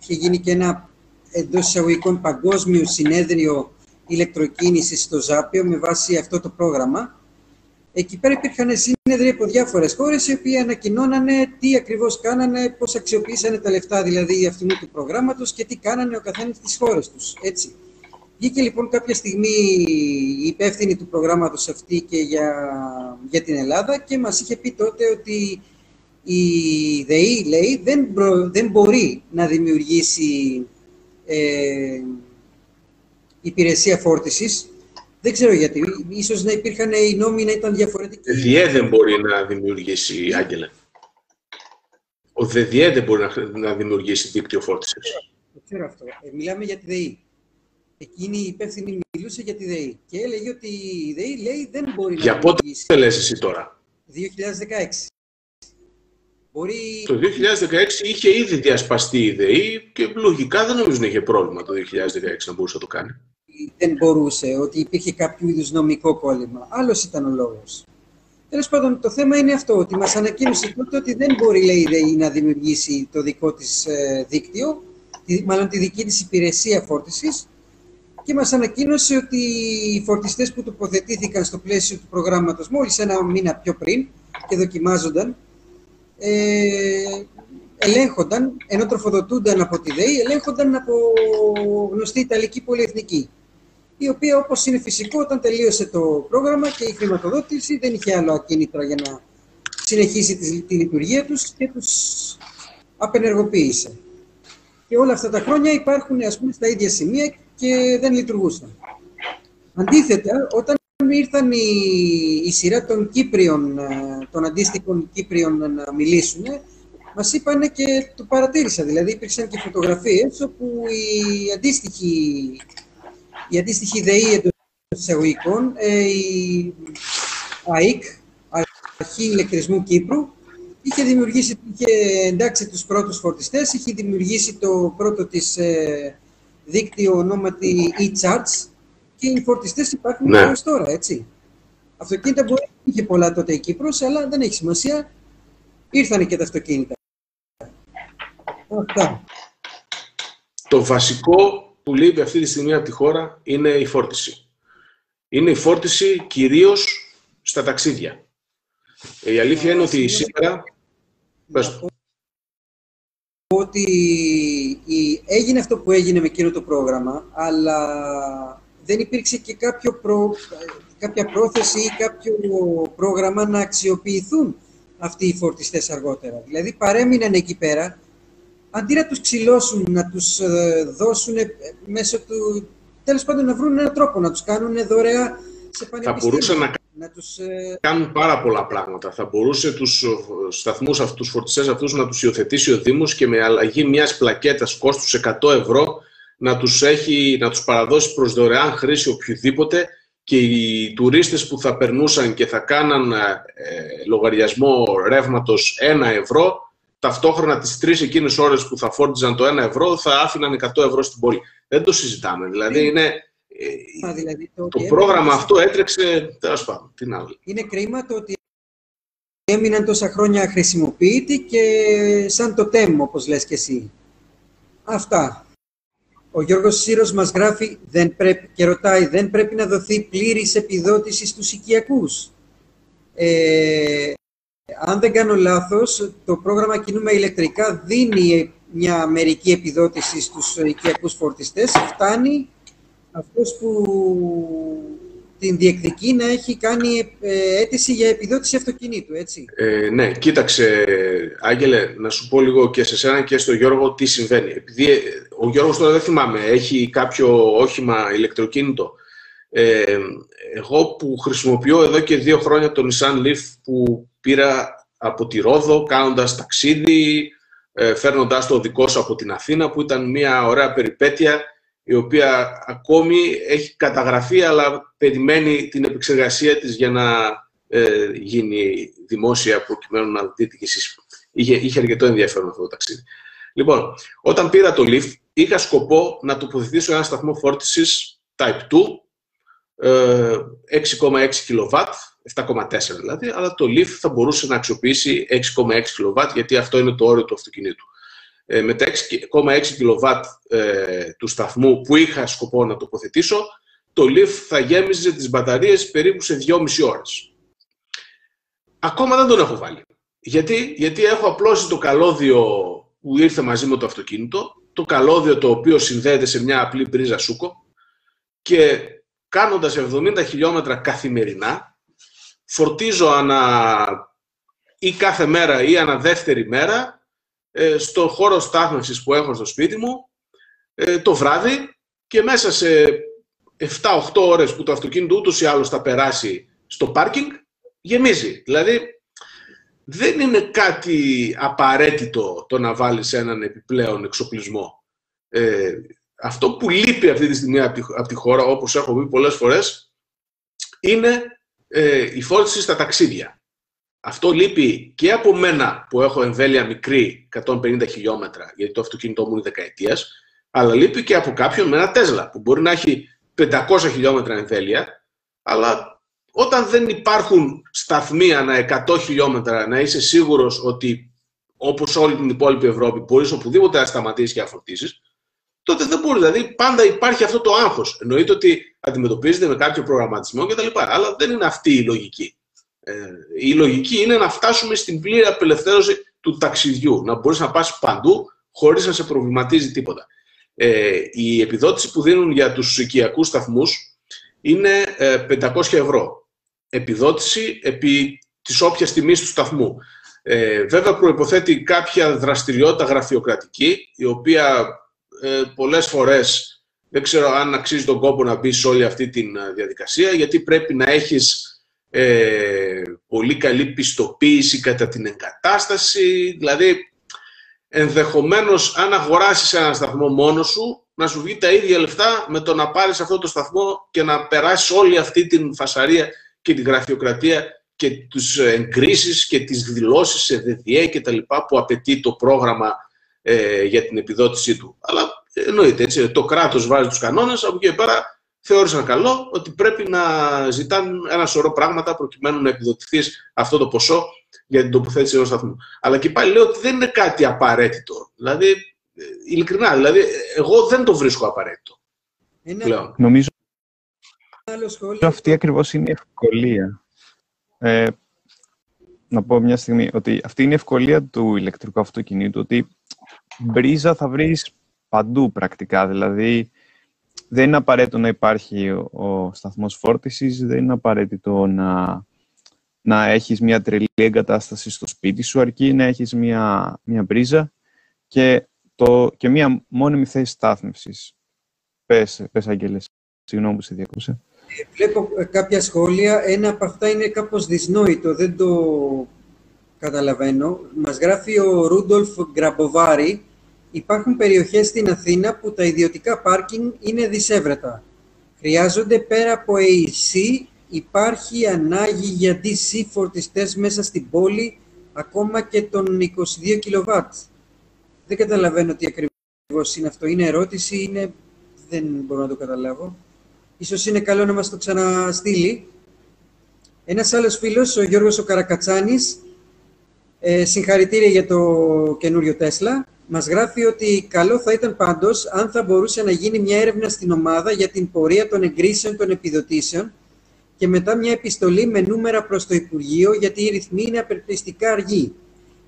είχε γίνει και ένα εντός εισαγωγικών παγκόσμιο συνέδριο ηλεκτροκίνησης στο Ζάπιο με βάση αυτό το πρόγραμμα, Εκεί πέρα υπήρχαν σύνεδροι από διάφορες χώρες οι οποίοι ανακοινώνανε τι ακριβώς κάνανε, πώς αξιοποιήσανε τα λεφτά δηλαδή αυτού του προγράμματος και τι κάνανε ο καθένας στι χώρε τους. Έτσι. Βγήκε λοιπόν κάποια στιγμή η υπεύθυνη του προγράμματος αυτή και για, για την Ελλάδα και μας είχε πει τότε ότι η ΔΕΗ, λέει, δεν, δεν μπορεί να δημιουργήσει ε, υπηρεσία φόρτισης δεν ξέρω γιατί. Ίσως να υπήρχαν οι νόμοι να ήταν διαφορετικοί. Ο ΔΕΔΙΕ δεν μπορεί να δημιουργήσει, Άγγελε. Ο ΔΕΔΙΕ δεν μπορεί να, να δημιουργήσει δίκτυο φόρτισης. Δεν ξέρω αυτό. Ε, μιλάμε για τη ΔΕΗ. Εκείνη η υπεύθυνη μιλούσε για τη ΔΕΗ. Και έλεγε ότι η ΔΕΗ λέει δεν μπορεί για να δημιουργήσει. Για πότε λες εσύ τώρα; 2016. Μπορεί... Το 2016 είχε ήδη διασπαστεί η ΔΕΗ και λογικά δεν νομίζω να είχε πρόβλημα το 2016 να μπορούσε να το κάνει δεν μπορούσε, ότι υπήρχε κάποιο είδους νομικό κόλλημα. Άλλος ήταν ο λόγος. Τέλος πάντων, το θέμα είναι αυτό, ότι μας ανακοίνωσε τότε ότι δεν μπορεί, λέει, η να δημιουργήσει το δικό της ε, δίκτυο, μάλλον τη δική της υπηρεσία φόρτισης, και μας ανακοίνωσε ότι οι φορτιστές που τοποθετήθηκαν στο πλαίσιο του προγράμματος μόλις ένα μήνα πιο πριν και δοκιμάζονταν, ε, ελέγχονταν, ενώ τροφοδοτούνταν από τη ΔΕΗ, ελέγχονταν από γνωστή Ιταλική πολυεθνική η οποία όπως είναι φυσικό όταν τελείωσε το πρόγραμμα και η χρηματοδότηση δεν είχε άλλο ακίνητρα για να συνεχίσει τη, τη λειτουργία τους και τους απενεργοποίησε. και όλα αυτά τα χρόνια υπάρχουν ας πούμε, στα ίδια σημεία και δεν λειτουργούσαν. Αντίθετα, όταν ήρθαν η, η σειρά των Κύπριων, ε, των αντίστοιχων Κύπριων να μιλήσουν, μας είπαν και το παρατήρησα. Δηλαδή, υπήρξαν και φωτογραφίες όπου η αντίστοιχη, η αντίστοιχη ΔΕΗ εντό εισαγωγικών, ε, η ΑΕΚ, Αρχή Ηλεκτρισμού Κύπρου, είχε δημιουργήσει, είχε εντάξει τους πρώτους φορτιστές, είχε δημιουργήσει το πρώτο της ε, δίκτυο ονόματι e-charts και οι φορτιστές υπάρχουν ναι. τώρα, έτσι. Αυτοκίνητα μπορεί να είχε πολλά τότε η Κύπρος, αλλά δεν έχει σημασία. Ήρθαν και τα αυτοκίνητα. Αυτά. Το βασικό που λείπει αυτή τη στιγμή από τη χώρα είναι η φόρτιση. Είναι η φόρτιση κυρίως στα ταξίδια. Η αλήθεια είναι ότι σήμερα... Πες ότι έγινε αυτό που έγινε με εκείνο το πρόγραμμα, αλλά δεν υπήρξε και κάποιο προ, κάποια πρόθεση ή κάποιο πρόγραμμα να αξιοποιηθούν αυτοί οι φορτιστές αργότερα. Δηλαδή παρέμειναν εκεί πέρα, αντί να τους ξυλώσουν, να τους ε, δώσουν μέσω του... Τέλος πάντων να βρουν έναν τρόπο, να τους κάνουν δωρεά σε πανεπιστήμια να τους... Ε, κάνουν πάρα πολλά πράγματα. Θα μπορούσε τους ε, σταθμούς αυτούς, τους φορτιστές αυτούς να τους υιοθετήσει ο Δήμος και με αλλαγή μιας πλακέτας κόστους 100 ευρώ να τους, έχει, να τους παραδώσει προς δωρεάν χρήση οποιοδήποτε και οι τουρίστες που θα περνούσαν και θα κάναν ε, λογαριασμό ρεύματος 1 ευρώ ταυτόχρονα τις τρεις εκείνες ώρες που θα φόρτιζαν το 1 ευρώ θα άφηναν 100 ευρώ στην πόλη. Δεν το συζητάμε. Δηλαδή είναι ε, δηλαδή, το, το πρόγραμμα αυτό έτρεξε, τέλος πάντων, την άλλη. Είναι κρίμα το ότι έμειναν τόσα χρόνια χρησιμοποιητοί και σαν το τέμ, όπως λες και εσύ. Αυτά. Ο Γιώργος Σύρος μας γράφει δεν πρέπει, και ρωτάει, δεν πρέπει να δοθεί πλήρης επιδότηση στους οικιακούς. Ε, αν δεν κάνω λάθος, το πρόγραμμα Κινούμε Ηλεκτρικά δίνει μια μερική επιδότηση στους οικιακούς φορτιστές. Φτάνει αυτός που την διεκδικεί να έχει κάνει ε, αίτηση για επιδότηση αυτοκινήτου, έτσι. Ε, ναι, κοίταξε, Άγγελε, να σου πω λίγο και σε σένα και στο Γιώργο τι συμβαίνει. Επειδή ε, ο Γιώργος τώρα δεν θυμάμαι, έχει κάποιο όχημα ηλεκτροκίνητο. Ε, εγώ που χρησιμοποιώ εδώ και δύο χρόνια το Nissan Leaf που πήρα από τη Ρόδο κάνοντας ταξίδι, ε, φέρνοντας το δικό σου από την Αθήνα που ήταν μια ωραία περιπέτεια η οποία ακόμη έχει καταγραφεί αλλά περιμένει την επεξεργασία της για να ε, γίνει δημόσια προκειμένου να δείτε κι εσείς. Είχε, είχε αρκετό ενδιαφέρον αυτό το ταξίδι. Λοιπόν, όταν πήρα το Leaf, είχα σκοπό να τοποθετήσω ένα σταθμό φόρτισης Type 2, 6,6 kW, 7,4 δηλαδή, αλλά το Leaf θα μπορούσε να αξιοποιήσει 6,6 kW, γιατί αυτό είναι το όριο του αυτοκινήτου. Ε, με τα 6,6 kW ε, του σταθμού που είχα σκοπό να τοποθετήσω, το Leaf θα γέμιζε τις μπαταρίες περίπου σε 2,5 ώρες. Ακόμα δεν τον έχω βάλει. Γιατί, Γιατί έχω απλώσει το καλώδιο που ήρθε μαζί με το αυτοκίνητο, το καλώδιο το οποίο συνδέεται σε μια απλή πρίζα σούκο και κάνοντας 70 χιλιόμετρα καθημερινά, φορτίζω ανα ή κάθε μέρα ή ανα δεύτερη μέρα ε, στο χώρο στάθμευσης που έχω στο σπίτι μου ε, το βράδυ και μέσα σε 7-8 ώρες που το αυτοκίνητο ούτως ή άλλως θα περάσει στο πάρκινγκ, γεμίζει. Δηλαδή, δεν είναι κάτι απαραίτητο το να βάλεις έναν επιπλέον εξοπλισμό. Ε, αυτό που λείπει αυτή τη στιγμή από τη, χώρα, όπως έχω πει πολλές φορές, είναι ε, η φόρτιση στα ταξίδια. Αυτό λείπει και από μένα που έχω εμβέλεια μικρή, 150 χιλιόμετρα, γιατί το αυτοκίνητό μου είναι δεκαετίας, αλλά λείπει και από κάποιον με ένα Τέσλα, που μπορεί να έχει 500 χιλιόμετρα εμβέλεια, αλλά όταν δεν υπάρχουν σταθμοί ανά 100 χιλιόμετρα, να είσαι σίγουρος ότι όπως όλη την υπόλοιπη Ευρώπη μπορείς οπουδήποτε να σταματήσεις και να φορτίσεις, τότε δεν μπορεί. Δηλαδή, πάντα υπάρχει αυτό το άγχος. Εννοείται ότι αντιμετωπίζεται με κάποιο προγραμματισμό κτλ. Αλλά δεν είναι αυτή η λογική. Ε, η λογική είναι να φτάσουμε στην πλήρη απελευθέρωση του ταξιδιού. Να μπορείς να πας παντού χωρίς να σε προβληματίζει τίποτα. Ε, η επιδότηση που δίνουν για τους οικιακούς σταθμούς είναι 500 ε, ευρώ. Επιδότηση επί της όποιας τιμής του σταθμού. Ε, βέβαια προϋποθέτει κάποια δραστηριότητα γραφειοκρατική, η οποία ε, πολλές φορές δεν ξέρω αν αξίζει τον κόπο να μπεις σε όλη αυτή τη ε, διαδικασία, γιατί πρέπει να έχεις ε, πολύ καλή πιστοποίηση κατά την εγκατάσταση. Δηλαδή, ενδεχομένως, αν αγοράσεις ένα σταθμό μόνος σου, να σου βγει τα ίδια λεφτά με το να πάρεις αυτό το σταθμό και να περάσεις όλη αυτή την φασαρία και την γραφειοκρατία και τους εγκρίσεις και τις δηλώσεις σε ΔΔΕ και τα λοιπά που απαιτεί το πρόγραμμα ε, για την επιδότησή του. Αλλά εννοείται, έτσι, το κράτος βάζει τους κανόνες, από εκεί και πέρα θεώρησαν καλό ότι πρέπει να ζητάνε ένα σωρό πράγματα προκειμένου να επιδοτηθείς αυτό το ποσό για την τοποθέτηση ενός σταθμού. Αλλά και πάλι λέω ότι δεν είναι κάτι απαραίτητο. Δηλαδή, ε, ειλικρινά, δηλαδή, εγώ δεν το βρίσκω απαραίτητο. Είναι... Νομίζω ότι αυτή ακριβώς είναι η ευκολία. Ε, να πω μια στιγμή ότι αυτή είναι η ευκολία του ηλεκτρικού αυτοκινήτου, ότι μπρίζα θα βρεις παντού πρακτικά. Δηλαδή, δεν είναι απαραίτητο να υπάρχει ο σταθμός φόρτισης, δεν είναι απαραίτητο να, να έχεις μια τρελή εγκατάσταση στο σπίτι σου, αρκεί να έχεις μια, μια μπρίζα και, το, και μια μόνιμη θέση στάθμευσης. Πες, πες Αγγέλες, συγγνώμη που σε διακούσα. Βλέπω κάποια σχόλια, ένα από αυτά είναι κάπως δυσνόητο, δεν το καταλαβαίνω. Μας γράφει ο Ρούντολφ Γκραμποβάρη, Υπάρχουν περιοχές στην Αθήνα που τα ιδιωτικά πάρκινγκ είναι δυσέβρετα. Χρειάζονται πέρα από AC, υπάρχει ανάγκη για DC φορτιστές μέσα στην πόλη, ακόμα και των 22 kW. Δεν καταλαβαίνω τι ακριβώς είναι αυτό. Είναι ερώτηση, είναι... δεν μπορώ να το καταλάβω. Ίσως είναι καλό να μας το ξαναστείλει. Ένας άλλος φίλος, ο Γιώργος ο Καρακατσάνης, ε, συγχαρητήρια για το καινούριο Τέσλα. Μας γράφει ότι καλό θα ήταν πάντως αν θα μπορούσε να γίνει μια έρευνα στην ομάδα για την πορεία των εγκρίσεων των επιδοτήσεων και μετά μια επιστολή με νούμερα προς το Υπουργείο γιατί οι ρυθμοί είναι απελπιστικά αργοί.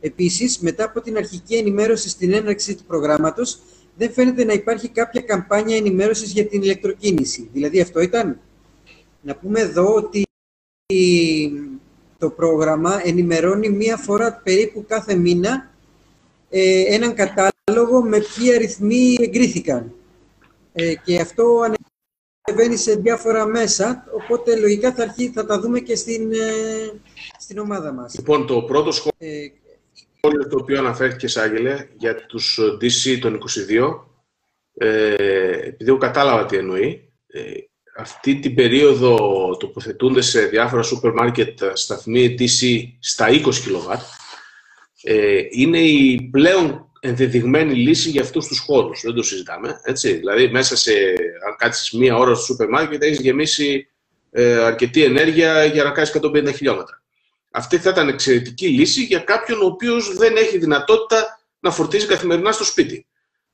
Επίσης, μετά από την αρχική ενημέρωση στην έναρξη του προγράμματος, δεν φαίνεται να υπάρχει κάποια καμπάνια ενημέρωσης για την ηλεκτροκίνηση. Δηλαδή αυτό ήταν; Να πούμε εδώ ότι το πρόγραμμα ενημερώνει μία φορά περίπου κάθε μήνα ε, έναν κατάλογο με ποιοι αριθμοί εγκρίθηκαν. Ε, και αυτό ανεβαίνει σε διάφορα μέσα, οπότε λογικά θα, αρχί, θα τα δούμε και στην, ε, στην ομάδα μας. Λοιπόν, το πρώτο σχόλιο, ε, το οποίο αναφέρθηκε, Άγγελε, για τους DC των 22, ε, επειδή εγώ κατάλαβα τι εννοεί, ε, αυτή την περίοδο τοποθετούνται σε διάφορα σούπερ μάρκετ σταθμοί DC στα 20 kW, ε, είναι η πλέον ενδεδειγμένη λύση για αυτούς τους χώρους. Δεν το συζητάμε, έτσι. Δηλαδή, μέσα σε, αν κάτσεις μία ώρα στο σούπερ μάρκετ, έχεις γεμίσει ε, αρκετή ενέργεια για να κάνεις 150 χιλιόμετρα. Αυτή θα ήταν εξαιρετική λύση για κάποιον ο οποίος δεν έχει δυνατότητα να φορτίζει καθημερινά στο σπίτι.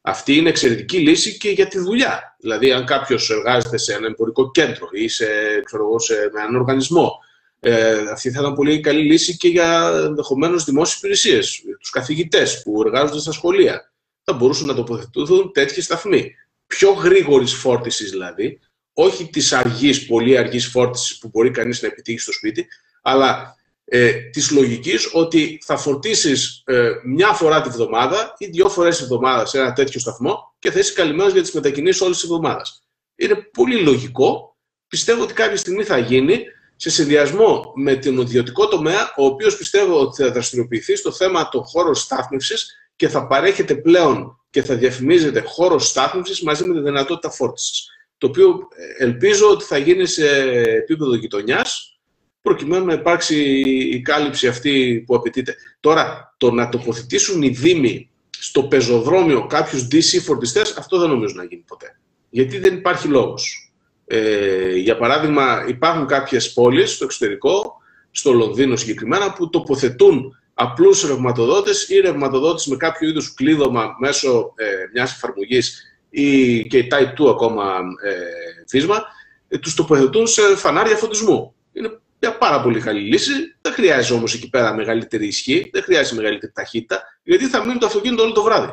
Αυτή είναι εξαιρετική λύση και για τη δουλειά. Δηλαδή, αν κάποιος εργάζεται σε ένα εμπορικό κέντρο ή σε, ξέρω, σε, με έναν οργανισμό ε, αυτή θα ήταν πολύ καλή λύση και για ενδεχομένως δημόσιες υπηρεσίες. Τους καθηγητές που εργάζονται στα σχολεία. Θα μπορούσαν να τοποθετηθούν τέτοιοι σταθμοί. Πιο γρήγορης φόρτισης δηλαδή, όχι της αργής, πολύ αργής φόρτισης που μπορεί κανείς να επιτύχει στο σπίτι, αλλά ε, της λογικής ότι θα φορτίσεις ε, μια φορά τη βδομάδα ή δύο φορές τη βδομάδα σε ένα τέτοιο σταθμό και θα είσαι καλυμμένος για τις μετακινήσεις όλης της εβδομάδας. Είναι πολύ λογικό. Πιστεύω ότι κάποια στιγμή θα γίνει σε συνδυασμό με τον ιδιωτικό τομέα, ο οποίος πιστεύω ότι θα δραστηριοποιηθεί στο θέμα των χώρων στάθμευσης και θα παρέχεται πλέον και θα διαφημίζεται χώρος στάθμευσης μαζί με τη δυνατότητα φόρτισης. Το οποίο ε, ελπίζω ότι θα γίνει σε επίπεδο γειτονιάς, προκειμένου να υπάρξει η κάλυψη αυτή που απαιτείται. Τώρα, το να τοποθετήσουν οι Δήμοι στο πεζοδρόμιο κάποιους DC φορτιστές, αυτό δεν νομίζω να γίνει ποτέ. Γιατί δεν υπάρχει λόγος. Ε, για παράδειγμα, υπάρχουν κάποιες πόλεις στο εξωτερικό, στο Λονδίνο συγκεκριμένα, που τοποθετούν απλούς ρευματοδότες ή ρευματοδότες με κάποιο είδους κλείδωμα μέσω ε, μιας εφαρμογής ή και Type 2 ακόμα ε, φύσμα, ε, τους τοποθετούν σε φανάρια φωτισμού. Είναι μια πάρα πολύ καλή λύση. Δεν χρειάζεται όμως εκεί πέρα μεγαλύτερη ισχύ, δεν χρειάζεται μεγαλύτερη ταχύτητα, γιατί θα μείνει το αυτοκίνητο όλο το βράδυ.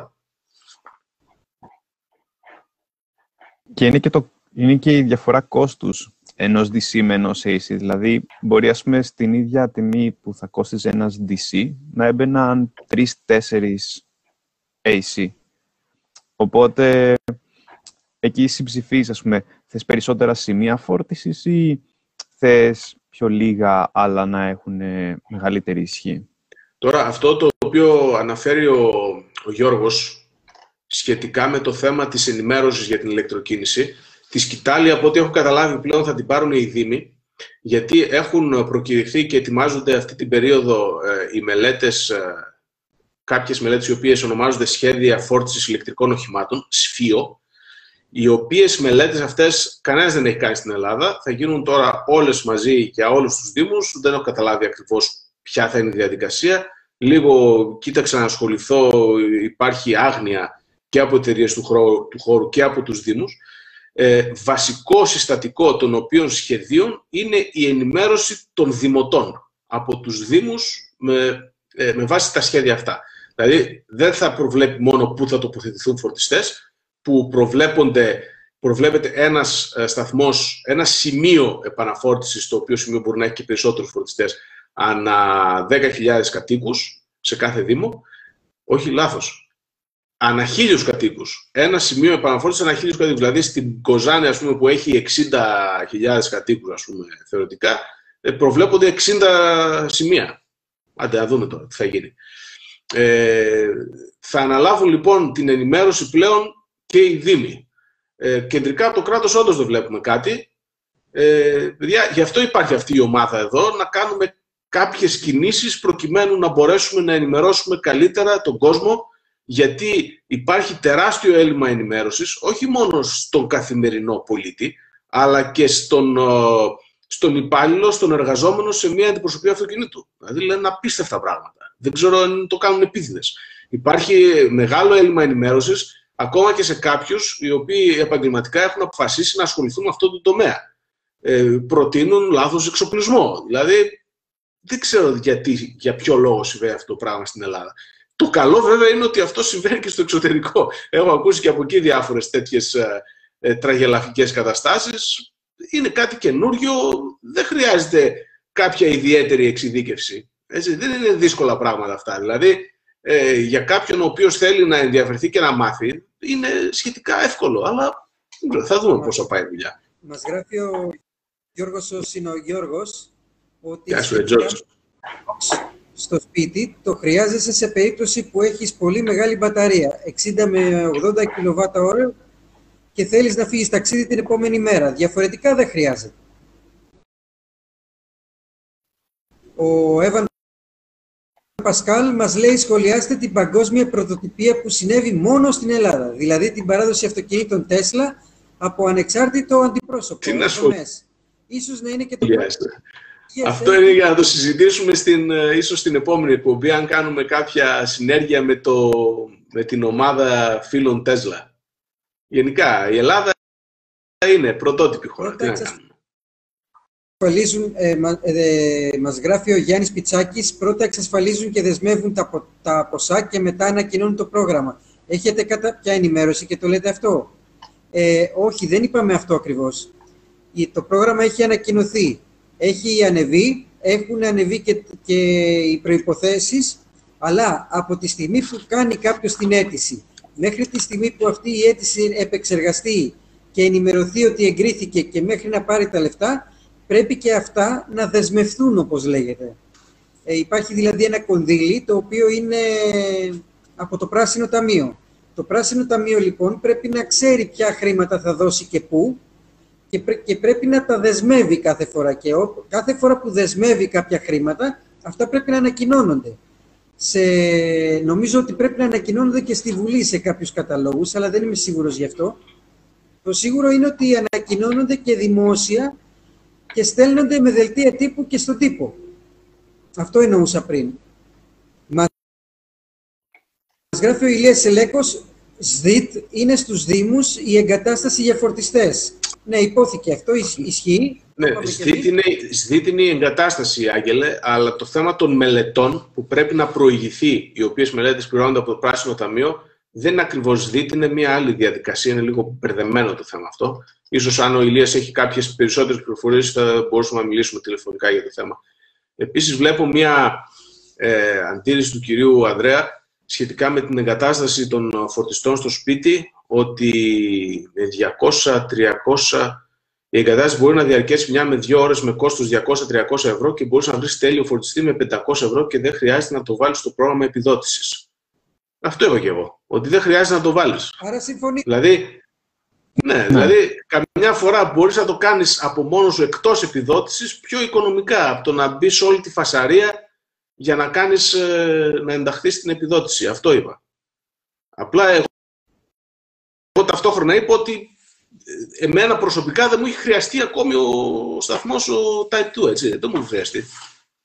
Και είναι και το είναι και η διαφορά κόστους. ενός DC με ενός AC. Δηλαδή, μπορεί ας πούμε στην ίδια τιμή που θα κόστιζε ένας DC να έμπαιναν 3-4 AC. Οπότε, εκεί συμψηφίζεις, ας πούμε, θες περισσότερα σημεία φόρτισης ή θες πιο λίγα αλλά να έχουν μεγαλύτερη ισχύ. Τώρα, αυτό το οποίο αναφέρει ο, ο Γιώργος σχετικά με το θέμα της ενημέρωσης για την ηλεκτροκίνηση, τη σκητάλη, από ό,τι έχω καταλάβει πλέον, θα την πάρουν οι Δήμοι, γιατί έχουν προκηρυχθεί και ετοιμάζονται αυτή την περίοδο ε, οι μελέτες, ε, κάποιες μελέτες οι οποίες ονομάζονται σχέδια φόρτισης ηλεκτρικών οχημάτων, ΣΦΙΟ, οι οποίες μελέτες αυτές κανένας δεν έχει κάνει στην Ελλάδα, θα γίνουν τώρα όλες μαζί για όλους τους Δήμους, δεν έχω καταλάβει ακριβώς ποια θα είναι η διαδικασία. Λίγο κοίταξα να ασχοληθώ, υπάρχει άγνοια και από εταιρείες του, του χώρου και από τους Δήμους ε, βασικό συστατικό των οποίων σχεδίων είναι η ενημέρωση των δημοτών από τους Δήμους με, ε, με βάση τα σχέδια αυτά. Δηλαδή, δεν θα προβλέπει μόνο πού θα τοποθετηθούν φορτιστές, που προβλέπονται, προβλέπεται ένας ε, σταθμός, ένα σημείο επαναφόρτισης, το οποίο σημείο μπορεί να έχει και περισσότερους φορτιστές, ανά 10.000 κατοίκους σε κάθε Δήμο. Όχι, λάθος ανά χίλιους κατοίκους. Ένα σημείο επαναφόρτησης ανά χίλιους κατοίκους. Δηλαδή στην Κοζάνη, ας πούμε, που έχει 60.000 κατοίκους, ας πούμε, θεωρητικά, ε, προβλέπονται 60 σημεία. Άντε, να δούμε τώρα τι θα γίνει. Ε, θα αναλάβουν λοιπόν την ενημέρωση πλέον και οι Δήμοι. Ε, κεντρικά από το κράτος όντως δεν βλέπουμε κάτι. Ε, παιδιά, γι' αυτό υπάρχει αυτή η ομάδα εδώ, να κάνουμε κάποιες κινήσεις προκειμένου να μπορέσουμε να ενημερώσουμε καλύτερα τον κόσμο γιατί υπάρχει τεράστιο έλλειμμα ενημέρωσης, όχι μόνο στον καθημερινό πολίτη, αλλά και στον, στον υπάλληλο, στον εργαζόμενο σε μια αντιπροσωπεία αυτοκινήτου. Δηλαδή λένε απίστευτα πράγματα. Δεν ξέρω αν το κάνουν επίτηδες. Υπάρχει μεγάλο έλλειμμα ενημέρωσης, ακόμα και σε κάποιους οι οποίοι επαγγελματικά έχουν αποφασίσει να ασχοληθούν με αυτό το τομέα. Ε, προτείνουν λάθος εξοπλισμό. Δηλαδή, δεν ξέρω γιατί, για ποιο λόγο συμβαίνει αυτό το πράγμα στην Ελλάδα. Το καλό βέβαια είναι ότι αυτό συμβαίνει και στο εξωτερικό. Έχω ακούσει και από εκεί διάφορες τέτοιες ε, ε, τραγελαφικές καταστάσεις. Είναι κάτι καινούριο, δεν χρειάζεται κάποια ιδιαίτερη εξειδίκευση. Έτσι, δεν είναι δύσκολα πράγματα αυτά. Δηλαδή, ε, για κάποιον ο οποίος θέλει να ενδιαφερθεί και να μάθει, είναι σχετικά εύκολο, αλλά θα δούμε πώς θα πάει η δουλειά. Μας γράφει ο Γιώργος ο Συνογιώργος ότι... Γεια σου, στο σπίτι το χρειάζεσαι σε περίπτωση που έχεις πολύ μεγάλη μπαταρία, 60 με 80 kWh και θέλεις να φύγεις ταξίδι την επόμενη μέρα. Διαφορετικά δεν χρειάζεται. Ο Εύαν Πασκάλ μας λέει σχολιάστε την παγκόσμια πρωτοτυπία που συνέβη μόνο στην Ελλάδα, δηλαδή την παράδοση αυτοκινήτων Τέσλα από ανεξάρτητο αντιπρόσωπο. Τι να Ίσως να είναι και το αυτό είναι για να το συζητήσουμε στην, ε, ίσως στην επόμενη εκπομπή, αν κάνουμε κάποια συνέργεια με, το, με την ομάδα φίλων Τέσλα. Γενικά, η Ελλάδα είναι πρωτότυπη χώρα. Τι να Εξασφαλίζουν, ε, ε, μας γράφει ο Γιάννης Πιτσάκης, πρώτα εξασφαλίζουν και δεσμεύουν τα, τα ποσά και μετά ανακοινώνουν το πρόγραμμα. Έχετε κάποια ενημέρωση και το λέτε αυτό; Ε, όχι, δεν είπαμε αυτό ακριβώς. Το πρόγραμμα έχει ανακοινωθεί έχει ανεβεί, έχουν ανεβεί και, και οι προϋποθέσεις, αλλά από τη στιγμή που κάνει κάποιος την αίτηση, μέχρι τη στιγμή που αυτή η αίτηση επεξεργαστεί και ενημερωθεί ότι εγκρίθηκε και μέχρι να πάρει τα λεφτά, πρέπει και αυτά να δεσμευθούν, όπως λέγεται. Ε, υπάρχει δηλαδή ένα κονδύλι, το οποίο είναι από το Πράσινο Ταμείο. Το Πράσινο Ταμείο, λοιπόν, πρέπει να ξέρει ποια χρήματα θα δώσει και πού και, και πρέπει να τα δεσμεύει κάθε φορά. Και κάθε φορά που δεσμεύει κάποια χρήματα, αυτά πρέπει να ανακοινώνονται. Σε, νομίζω ότι πρέπει να ανακοινώνονται και στη Βουλή σε κάποιους καταλόγους, αλλά δεν είμαι σίγουρος γι' αυτό. Το σίγουρο είναι ότι ανακοινώνονται και δημόσια και στέλνονται με δελτία τύπου και στο τύπο. Αυτό εννοούσα πριν. Μας γράφει ο Ηλίας Ελέκος, ΣΔΙΤ είναι στους Δήμους η εγκατάσταση για φορτιστές. Ναι, υπόθηκε αυτό, ισχύει. Ναι, ΣΔΙΤ είναι, η εγκατάσταση, Άγγελε, αλλά το θέμα των μελετών που πρέπει να προηγηθεί, οι οποίες μελέτες πληρώνονται από το Πράσινο Ταμείο, δεν είναι ακριβώς δίτη, είναι μια άλλη διαδικασία, είναι λίγο μπερδεμένο το θέμα αυτό. Ίσως αν ο Ηλίας έχει κάποιες περισσότερες πληροφορίες θα μπορούσαμε να μιλήσουμε τηλεφωνικά για το θέμα. Επίσης βλέπω μια ε, αντίρρηση του κυρίου Ανδρέα σχετικά με την εγκατάσταση των φορτιστών στο σπίτι, ότι με 200-300 η εγκατάσταση μπορεί να διαρκέσει μια με δύο ώρες με κόστος 200-300 ευρώ και μπορείς να βρεις τέλειο φορτιστή με 500 ευρώ και δεν χρειάζεται να το βάλεις στο πρόγραμμα επιδότησης. Αυτό είπα και εγώ. Ότι δεν χρειάζεται να το βάλεις. Άρα συμφωνεί. Δηλαδή, ναι, ναι, δηλαδή καμιά φορά μπορείς να το κάνεις από μόνος σου εκτός επιδότησης πιο οικονομικά από το να μπει σε όλη τη φασαρία για να κάνεις, ε, να ενταχθείς στην επιδότηση. Αυτό είπα. Απλά εγώ, εγώ ταυτόχρονα είπα ότι ε, εμένα προσωπικά δεν μου έχει χρειαστεί ακόμη ο σταθμός ο Type 2, έτσι. Δεν μου έχει χρειαστεί.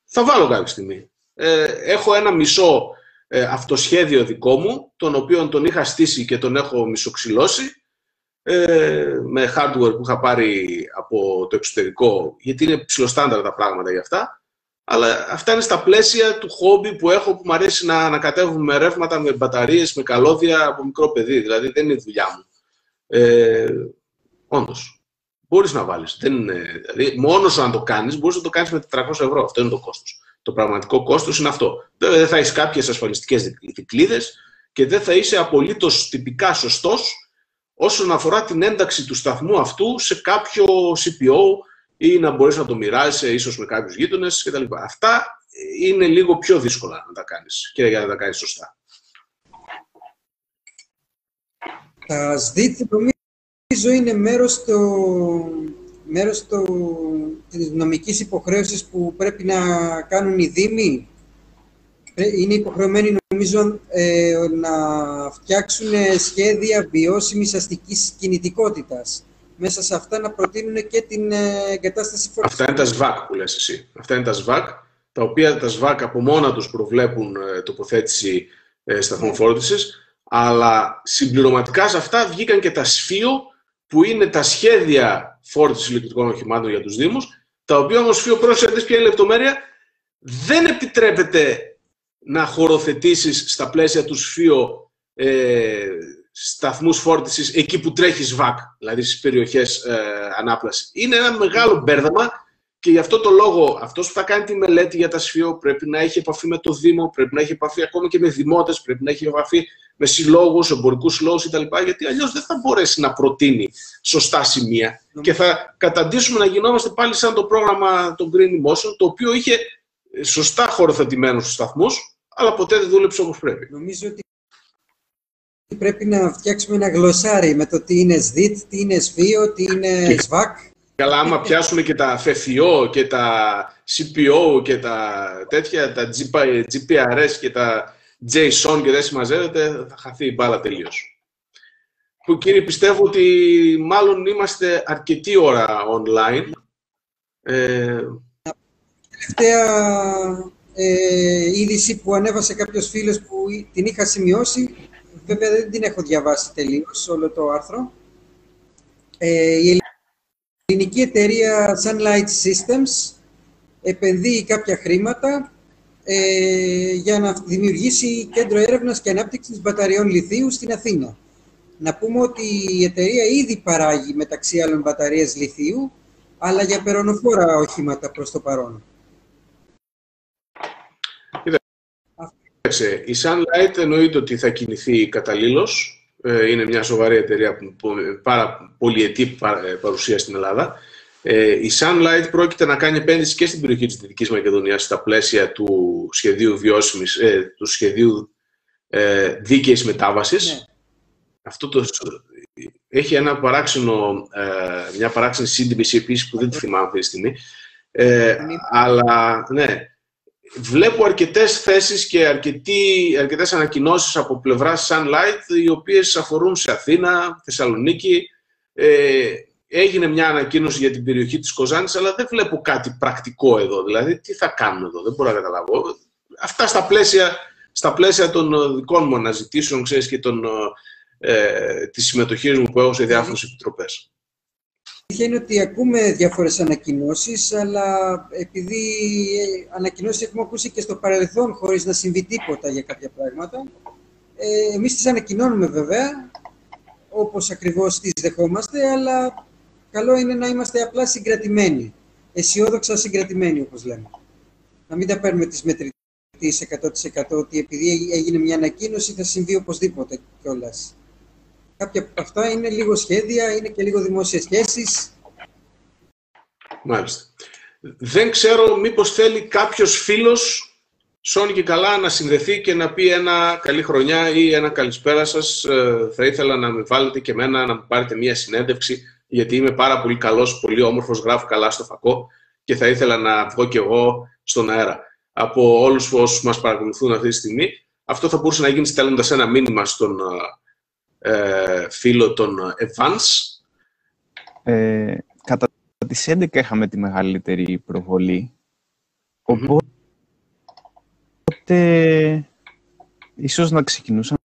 Θα βάλω κάποια στιγμή. Ε, έχω ένα μισό ε, αυτοσχέδιο δικό μου, τον οποίο τον είχα στήσει και τον έχω μισοξυλώσει, ε, με hardware που είχα πάρει από το εξωτερικό, γιατί είναι ψηλοστάνταρ τα πράγματα για αυτά. Αλλά αυτά είναι στα πλαίσια του χόμπι που έχω, που μου αρέσει να ανακατεύουμε με ρεύματα, με μπαταρίες, με καλώδια από μικρό παιδί. Δηλαδή δεν είναι η δουλειά μου. Ε, Όντως. Μπορείς να βάλεις. Δηλαδή, μόνος αν το κάνεις, μπορείς να το κάνεις με 400 ευρώ. Αυτό είναι το κόστος. Το πραγματικό κόστος είναι αυτό. δεν θα έχεις κάποιες ασφαλιστικές δικλείδε και δεν θα είσαι απολύτως τυπικά σωστός όσον αφορά την ένταξη του σταθμού αυτού σε κάποιο CPO ή να μπορείς να το μοιράζεσαι ίσως με κάποιους γείτονες κτλ. Αυτά είναι λίγο πιο δύσκολα να τα κάνεις και για να τα κάνεις σωστά. Τα ΣΔΙΤ νομίζω είναι μέρος, το, μέρος το, της νομικής υποχρέωσης που πρέπει να κάνουν οι Δήμοι. Είναι υποχρεωμένοι νομίζω ε, να φτιάξουν σχέδια βιώσιμης αστικής κινητικότητας μέσα σε αυτά να προτείνουν και την ε, εγκατάσταση φορτιστή. Αυτά είναι τα ΣΒΑΚ που λες εσύ. Αυτά είναι τα ΣΒΑΚ, τα οποία τα ΣΒΑΚ από μόνα τους προβλέπουν ε, τοποθέτηση ε, σταθμών ναι. φόρτισης, αλλά συμπληρωματικά σε αυτά βγήκαν και τα ΣΦΙΟ, που είναι τα σχέδια φόρτισης ηλεκτρικών οχημάτων για τους Δήμους, τα οποία όμως ΣΦΙΟ πρόσεχε ποια είναι λεπτομέρεια, δεν επιτρέπεται να χωροθετήσεις στα πλαίσια τους ΣΦΙΟ ε, σταθμούς φόρτισης εκεί που τρέχει ΣΒΑΚ, δηλαδή στις περιοχές ε, ανάπλασης. Είναι ένα μεγάλο μπέρδεμα και γι' αυτό το λόγο αυτός που θα κάνει τη μελέτη για τα ΣΦΙΟ πρέπει να έχει επαφή με το Δήμο, πρέπει να έχει επαφή ακόμα και με δημότες, πρέπει να έχει επαφή με συλλόγους, εμπορικούς συλλόγους κτλ. Γιατί αλλιώς δεν θα μπορέσει να προτείνει σωστά σημεία και θα καταντήσουμε να γινόμαστε πάλι σαν το πρόγραμμα των Green Motion, το οποίο είχε σωστά χωροθετημένους στους σταθμούς, αλλά ποτέ δεν δούλεψε όπως πρέπει. Νομίζω ότι πρέπει να φτιάξουμε ένα γλωσσάρι με το τι είναι ΣΔΙΤ, τι είναι ΣΒΙΟ, τι είναι ΣΒΑΚ. Καλά, άμα πιάσουμε και τα FFIO και τα CPO και τα τέτοια, τα GPRS και τα JSON και δεν συμμαζεύεται, θα χαθεί η μπάλα τελείως. Που κύριε, πιστεύω ότι μάλλον είμαστε αρκετή ώρα online. Ε... Τελευταία ε, είδηση που ανέβασε κάποιος φίλος που την είχα σημειώσει Βέβαια δεν την έχω διαβάσει τελείως όλο το άρθρο. Ε, η ελληνική εταιρεία Sunlight Systems επενδύει κάποια χρήματα ε, για να δημιουργήσει κέντρο έρευνας και ανάπτυξης μπαταριών λιθίου στην Αθήνα. Να πούμε ότι η εταιρεία ήδη παράγει μεταξύ άλλων μπαταρίες λιθίου, αλλά για περονοφόρα οχήματα προς το παρόν. η Sunlight εννοείται ότι θα κινηθεί καταλήλως. Ε, είναι μια σοβαρή εταιρεία που πάρα πολυετή ε, παρουσία στην Ελλάδα. Ε, η Sunlight πρόκειται να κάνει επένδυση και στην περιοχή της Δυτικής Μακεδονίας στα πλαίσια του σχεδίου βιώσιμης, του σχεδίου ε, δίκαιης μετάβασης. Ναι. Αυτό το, έχει ένα παράξενο, μια παράξενη σύντιμηση επίσης που δεν τη θυμάμαι αυτή τη στιγμή. Ε, αλλά ναι, βλέπω αρκετές θέσεις και αρκετέ αρκετές ανακοινώσεις από πλευράς Sunlight, οι οποίες αφορούν σε Αθήνα, Θεσσαλονίκη. Ε, έγινε μια ανακοίνωση για την περιοχή της Κοζάνης, αλλά δεν βλέπω κάτι πρακτικό εδώ. Δηλαδή, τι θα κάνουν εδώ, δεν μπορώ να καταλάβω. Αυτά στα πλαίσια, στα πλαίσια των δικών μου αναζητήσεων, ξέρεις, και των, ε, της συμμετοχής μου που έχω σε διάφορες επιτροπές αλήθεια είναι ότι ακούμε διάφορες ανακοινώσεις, αλλά επειδή ανακοινώσεις έχουμε ακούσει και στο παρελθόν χωρίς να συμβεί τίποτα για κάποια πράγματα, Ε, εμείς τις ανακοινώνουμε βέβαια, όπως ακριβώς τις δεχόμαστε, αλλά καλό είναι να είμαστε απλά συγκρατημένοι. Αισιόδοξα συγκρατημένοι, όπως λέμε. Να μην τα παίρνουμε τις μετρητής 100% ότι επειδή έγινε μια ανακοίνωση θα συμβεί οπωσδήποτε κιόλας. Κάποια από αυτά είναι λίγο σχέδια, είναι και λίγο δημόσιες σχέσεις. Μάλιστα. Δεν ξέρω μήπως θέλει κάποιος φίλος Σώνη και καλά να συνδεθεί και να πει ένα καλή χρονιά ή ένα καλησπέρα σας. Ε, θα ήθελα να με βάλετε και εμένα να μου πάρετε μία συνέντευξη γιατί είμαι πάρα πολύ καλός, πολύ όμορφος, γράφω καλά στο φακό και θα ήθελα να βγω κι εγώ στον αέρα. Από όλους όσους μας παρακολουθούν αυτή τη στιγμή, αυτό θα μπορούσε να γίνει στέλνοντας ένα μήνυμα στον ε, φίλο των Evans. Ε, κατά τις 11 είχαμε τη μεγαλύτερη προβολή. Οπότε, ίσως να ξεκινούσαμε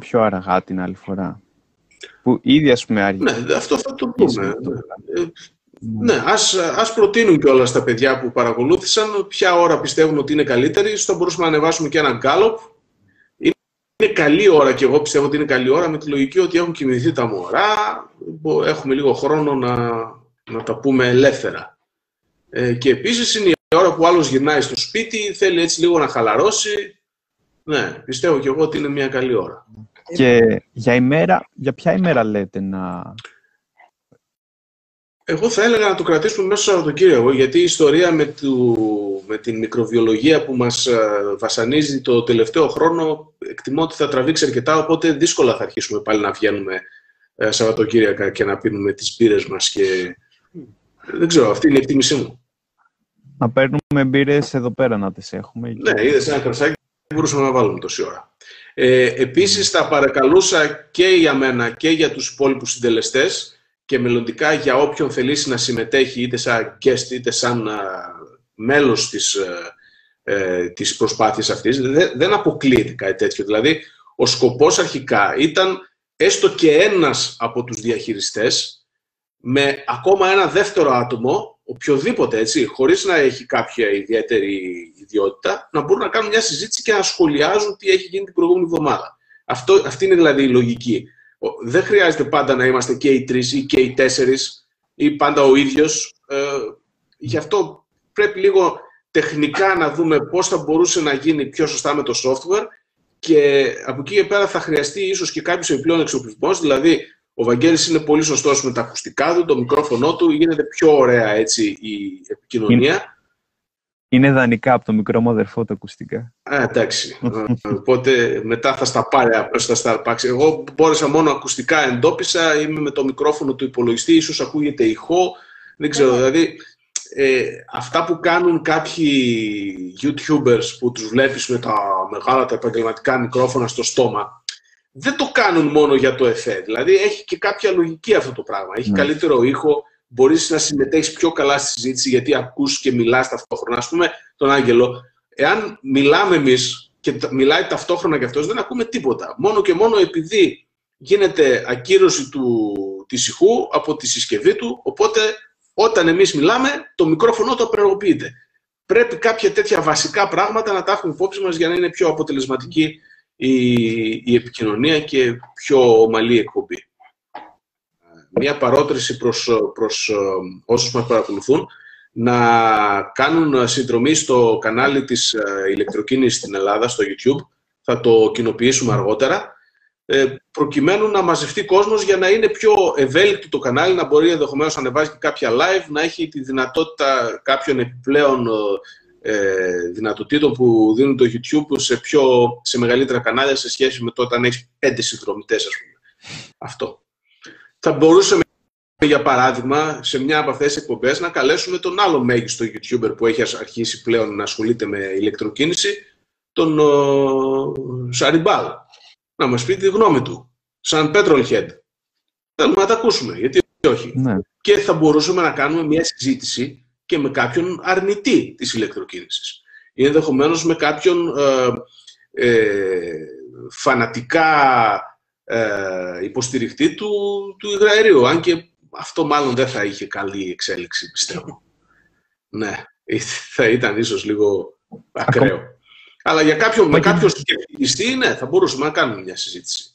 πιο αργά την άλλη φορά. Που ήδη, ας πούμε, Ναι, αυτό θα το πούμε. Ε, ναι, ας, ας προτείνουν και όλα στα παιδιά που παρακολούθησαν ποια ώρα πιστεύουν ότι είναι καλύτερη. Στο μπορούσαμε να ανεβάσουμε και ένα γκάλωπ. Είναι καλή ώρα και εγώ πιστεύω ότι είναι καλή ώρα με τη λογική ότι έχουν κοιμηθεί τα μωρά. Έχουμε λίγο χρόνο να, να τα πούμε ελεύθερα. Ε, και επίσης είναι η ώρα που άλλος γυρνάει στο σπίτι, θέλει έτσι λίγο να χαλαρώσει. Ναι, πιστεύω και εγώ ότι είναι μια καλή ώρα. Και για, ημέρα, για ποια ημέρα λέτε να... Εγώ θα έλεγα να το κρατήσουμε μέσα στο Σαββατοκύριακο, γιατί η ιστορία με, του, με την μικροβιολογία που μας ε, βασανίζει το τελευταίο χρόνο εκτιμώ ότι θα τραβήξει αρκετά, οπότε δύσκολα θα αρχίσουμε πάλι να βγαίνουμε ε, Σαββατοκύριακα και να πίνουμε τις πύρες μας και δεν ξέρω, αυτή είναι η εκτίμησή μου. Να παίρνουμε μπύρες εδώ πέρα να τις έχουμε. Ναι, είδες ένα κρασάκι μπορούσαμε να βάλουμε τόση ώρα. Ε, επίσης, θα παρακαλούσα και για μένα και για τους υπόλοιπους συντελεστές και μελλοντικά για όποιον θελήσει να συμμετέχει είτε σαν guest είτε σαν α, μέλος της, ε, της προσπάθειας αυτής. Δεν, δεν αποκλείεται κάτι τέτοιο. Δηλαδή, ο σκοπός αρχικά ήταν έστω και ένας από τους διαχειριστές με ακόμα ένα δεύτερο άτομο, οποιοδήποτε έτσι, χωρίς να έχει κάποια ιδιαίτερη ιδιότητα, να μπορούν να κάνουν μια συζήτηση και να σχολιάζουν τι έχει γίνει την προηγούμενη εβδομάδα. Αυτό, αυτή είναι δηλαδή η λογική. Δεν χρειάζεται πάντα να είμαστε και οι τρεις ή και οι τέσσερις ή πάντα ο ίδιος. Ε, γι' αυτό πρέπει λίγο τεχνικά να δούμε πώς θα μπορούσε να γίνει πιο σωστά με το software και από εκεί και πέρα θα χρειαστεί ίσως και κάποιος επιπλέον εξοπλισμός, δηλαδή ο Βαγγέλης είναι πολύ σωστός με τα ακουστικά του, το μικρόφωνο του, γίνεται πιο ωραία έτσι η επικοινωνία. Είναι, δανεικά από το μικρό μου αδερφό τα ακουστικά. Α, εντάξει. Οπότε μετά θα στα πάρει, απλώς θα στα αρπάξει. Εγώ μπόρεσα μόνο ακουστικά εντόπισα, είμαι με το μικρόφωνο του υπολογιστή, ίσως ακούγεται ηχό, δεν ξέρω, δηλαδή ε, αυτά που κάνουν κάποιοι YouTubers που τους βλέπεις με τα μεγάλα τα επαγγελματικά μικρόφωνα στο στόμα, δεν το κάνουν μόνο για το εφέ. Δηλαδή έχει και κάποια λογική αυτό το πράγμα. Έχει ναι. καλύτερο ήχο, μπορείς να συμμετέχεις πιο καλά στη συζήτηση γιατί ακούς και μιλάς ταυτόχρονα. Ας πούμε τον Άγγελο, εάν μιλάμε εμείς και μιλάει ταυτόχρονα και αυτός, δεν ακούμε τίποτα. Μόνο και μόνο επειδή γίνεται ακύρωση του, της ηχού από τη συσκευή του, οπότε όταν εμείς μιλάμε, το μικρόφωνο το απενεργοποιείται. Πρέπει κάποια τέτοια βασικά πράγματα να τα έχουμε υπόψη μας για να είναι πιο αποτελεσματική η, η επικοινωνία και πιο ομαλή εκπομπή. Μία παρότριση προς, προς ε, όσους μας παρακολουθούν να κάνουν συνδρομή στο κανάλι της ε, ηλεκτροκίνησης στην Ελλάδα, στο YouTube. Θα το κοινοποιήσουμε αργότερα. Ε, προκειμένου να μαζευτεί κόσμος για να είναι πιο ευέλικτο το κανάλι, να μπορεί ενδεχομένως να ανεβάζει και κάποια live, να έχει τη δυνατότητα κάποιων επιπλέον ε, δυνατοτήτων που δίνουν το YouTube σε, πιο, σε μεγαλύτερα κανάλια σε σχέση με το όταν έχεις πέντε συνδρομητές, ας πούμε. Αυτό. Θα μπορούσαμε, για παράδειγμα, σε μια από αυτές τις εκπομπές να καλέσουμε τον άλλο μέγιστο YouTuber που έχει αρχίσει πλέον να ασχολείται με ηλεκτροκίνηση, τον Σαριμπάλ. Να μας πει τη γνώμη του, σαν petrolhead. Θέλουμε να τα ακούσουμε, γιατί όχι. Ναι. Και θα μπορούσαμε να κάνουμε μια συζήτηση και με κάποιον αρνητή της ηλεκτροκίνησης. Ή ενδεχομένως με κάποιον ε, ε, φανατικά ε, υποστηριχτή του, του υγραερίου. Αν και αυτό μάλλον δεν θα είχε καλή εξέλιξη, πιστεύω. ναι, θα ήταν ίσως λίγο ακραίο. Αλλά για κάποιον, με κάποιον σκεπτικιστή, ναι, θα μπορούσαμε να κάνουμε μια συζήτηση.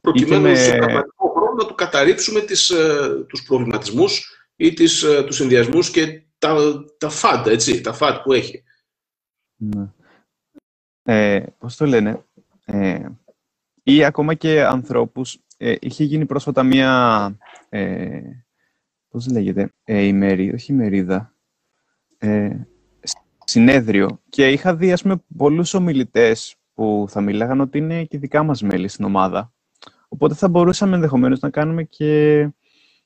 Προκειμένου με... σε πραγματικό χρόνο να του καταρρύψουμε τις, ε, τους προβληματισμούς ή τις, ε, τους συνδυασμούς και τα, τα φαντ, έτσι, τα φαντ που έχει. Ναι. Ε, πώς το λένε, ε, ή ακόμα και ανθρώπους, ε, είχε γίνει πρόσφατα μία, ε, πώς λέγεται, ε, ημερίδα, όχι ημερίδα, ε, συνέδριο και είχα δει, ας πούμε, πολλούς ομιλητές που θα μιλάγαν ότι είναι και δικά μας μέλη στην ομάδα. Οπότε θα μπορούσαμε ενδεχομένως να κάνουμε και...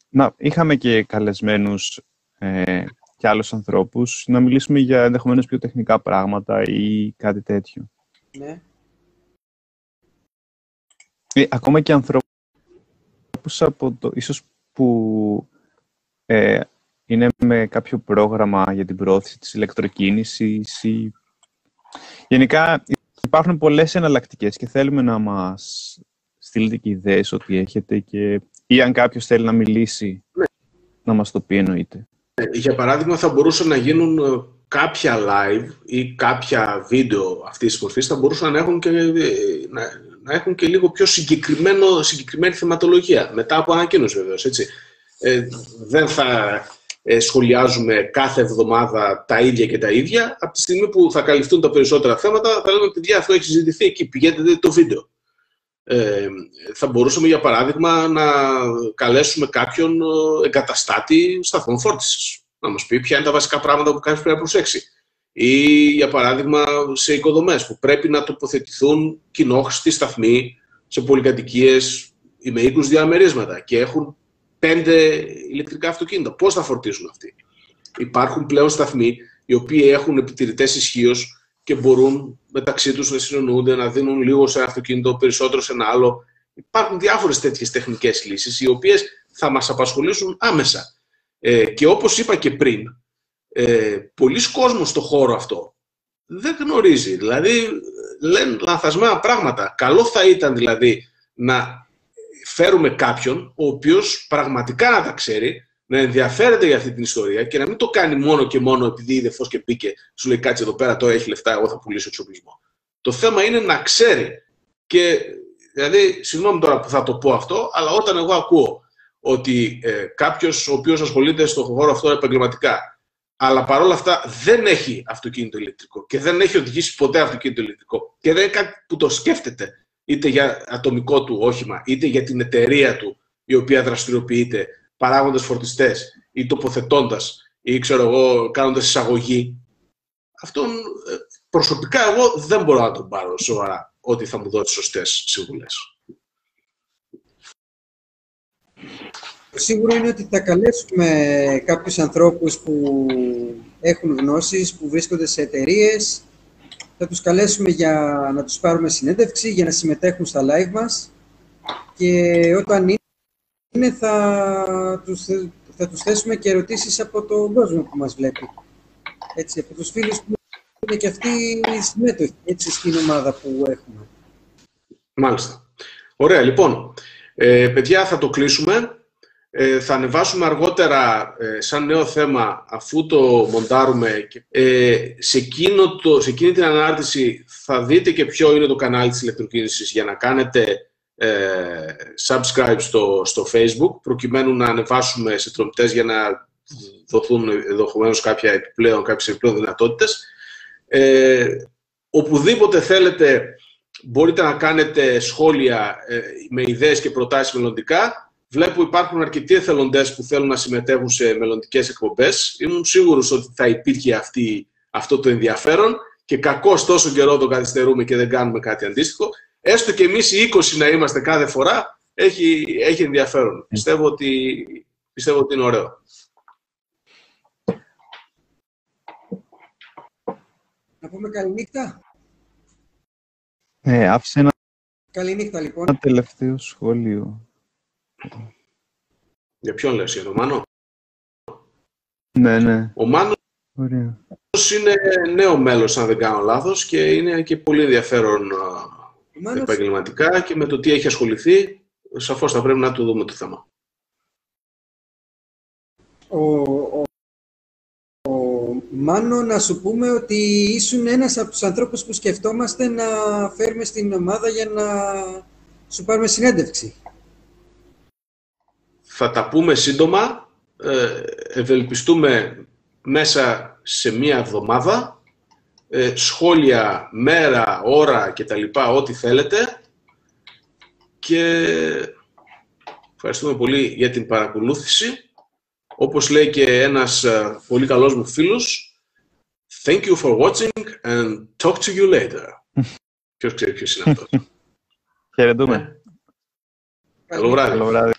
Να, είχαμε και καλεσμένους ε, και άλλους ανθρώπους να μιλήσουμε για ενδεχομένως πιο τεχνικά πράγματα ή κάτι τέτοιο. Ναι. Ε, ακόμα και ανθρώπους από το, ίσως που ε, είναι με κάποιο πρόγραμμα για την προώθηση της ηλεκτροκίνησης ή... Γενικά υπάρχουν πολλές εναλλακτικές και θέλουμε να μας στείλετε και ιδέες ότι έχετε και... ή αν κάποιος θέλει να μιλήσει ναι. να μας το πει εννοείται. Ε, για παράδειγμα θα μπορούσαν να γίνουν ε, κάποια live ή κάποια βίντεο αυτής της μορφής θα μπορούσαν να έχουν και, ε, να, να έχουν και λίγο πιο συγκεκριμένο, συγκεκριμένη θεματολογία μετά από ανακοίνωση βεβαίως, έτσι. Ε, δεν θα ε, σχολιάζουμε κάθε εβδομάδα τα ίδια και τα ίδια. Από τη στιγμή που θα καλυφθούν τα περισσότερα θέματα, θα λέμε παιδιά, αυτό έχει συζητηθεί εκεί. Πηγαίνετε δείτε το βίντεο. Ε, θα μπορούσαμε, για παράδειγμα, να καλέσουμε κάποιον ε, εγκαταστάτη σταθμών φόρτισης. Να μας πει ποια είναι τα βασικά πράγματα που κάποιος πρέπει να προσέξει. Ή, για παράδειγμα, σε οικοδομές που πρέπει να τοποθετηθούν κοινόχρηστοι σταθμοί σε πολυκατοικίες ή με οίκους διαμερίσματα και έχουν πέντε ηλεκτρικά αυτοκίνητα. Πώς θα φορτίσουν αυτοί; Υπάρχουν πλέον σταθμοί οι οποίοι έχουν επιτηρητές ισχύως και μπορούν μεταξύ τους να συνεννοούνται, να δίνουν λίγο σε ένα αυτοκίνητο, περισσότερο σε ένα άλλο. Υπάρχουν διάφορες τέτοιες τεχνικές λύσεις, οι οποίες θα μας απασχολήσουν άμεσα. Ε, και όπως είπα και πριν, ε, πολλοί κόσμοι στο χώρο αυτό δεν γνωρίζει. Δηλαδή, λένε λανθασμένα πράγματα. Καλό θα ήταν δηλαδή να φέρουμε κάποιον ο οποίος πραγματικά να τα ξέρει, να ενδιαφέρεται για αυτή την ιστορία και να μην το κάνει μόνο και μόνο επειδή είδε φως και μπήκε, σου λέει κάτσε εδώ πέρα, τώρα έχει λεφτά, εγώ θα πουλήσω εξοπλισμό. Το θέμα είναι να ξέρει. Και δηλαδή, συγγνώμη τώρα που θα το πω αυτό, αλλά όταν εγώ ακούω ότι ε, κάποιος ο οποίος ασχολείται στον χώρο αυτό επαγγελματικά, αλλά παρόλα αυτά δεν έχει αυτοκίνητο ηλεκτρικό και δεν έχει οδηγήσει ποτέ αυτοκίνητο ηλεκτρικό και δεν είναι κάτι που το σκέφτεται είτε για ατομικό του όχημα, είτε για την εταιρεία του, η οποία δραστηριοποιείται παράγοντας φορτιστές ή τοποθετώντας ή ξέρω εγώ κάνοντας εισαγωγή. Αυτόν ε, προσωπικά εγώ δεν μπορώ να τον πάρω σοβαρά ότι θα μου δώσει σωστές συμβουλές. Σίγουρο είναι ότι θα καλέσουμε κάποιους ανθρώπους που έχουν γνώσεις, που βρίσκονται σε εταιρείες, θα τους καλέσουμε για να τους πάρουμε συνέντευξη, για να συμμετέχουν στα live μας και όταν είναι θα τους, θα τους θέσουμε και ερωτήσεις από τον κόσμο που μας βλέπει. Έτσι, από τους φίλους που είναι και αυτοί οι συμμέτοχοι έτσι, στην ομάδα που έχουμε. Μάλιστα. Ωραία, λοιπόν. Ε, παιδιά, θα το κλείσουμε. Ε, θα ανεβάσουμε αργότερα ε, σαν νέο θέμα αφού το μοντάρουμε. Ε, σε, εκείνο το, σε εκείνη την ανάρτηση θα δείτε και ποιο είναι το κανάλι της ηλεκτροκίνησης για να κάνετε ε, subscribe στο, στο facebook προκειμένου να ανεβάσουμε σε τρομητές για να δοθούν ενδεχομένως κάποια επιπλέον, κάποιες επιπλέον δυνατότητες. Ε, οπουδήποτε θέλετε μπορείτε να κάνετε σχόλια με ιδέες και προτάσεις μελλοντικά Βλέπω υπάρχουν αρκετοί εθελοντές που θέλουν να συμμετέχουν σε μελλοντικές εκπομπές. Ήμουν σίγουρος ότι θα υπήρχε αυτή, αυτό το ενδιαφέρον και κακώς τόσο καιρό το καθυστερούμε και δεν κάνουμε κάτι αντίστοιχο. Έστω και εμείς οι 20 να είμαστε κάθε φορά, έχει, έχει ενδιαφέρον. Πιστεύω ότι, πιστεύω ότι είναι ωραίο. Να πούμε καληνύχτα. Ε, άφησε ένα... Καληνύχτα, λοιπόν. Ένα τελευταίο σχόλιο. Για ποιον λες, για τον Μάνο; Ναι, ναι. Ο Μάνος Ωραία. είναι νέο μέλος, αν δεν κάνω λάθος, και είναι και πολύ ενδιαφέρον Μάνος... επαγγελματικά και με το τι έχει ασχοληθεί, σαφώς θα πρέπει να του δούμε το θέμα. Ο, ο, ο Μάνο, να σου πούμε ότι ήσουν ένας από τους ανθρώπους που σκεφτόμαστε να φέρουμε στην ομάδα για να σου πάρουμε συνέντευξη. Θα τα πούμε σύντομα. Ε, ευελπιστούμε μέσα σε μία εβδομάδα. Ε, σχόλια, μέρα, ώρα και τα λοιπά, ό,τι θέλετε. Και ευχαριστούμε πολύ για την παρακολούθηση. Όπως λέει και ένας ε, πολύ καλός μου φίλος, Thank you for watching and talk to you later. Ποιος ξέρει ποιος είναι αυτός. Χαιρετούμε. Καλό βράδυ. Καλό βράδυ.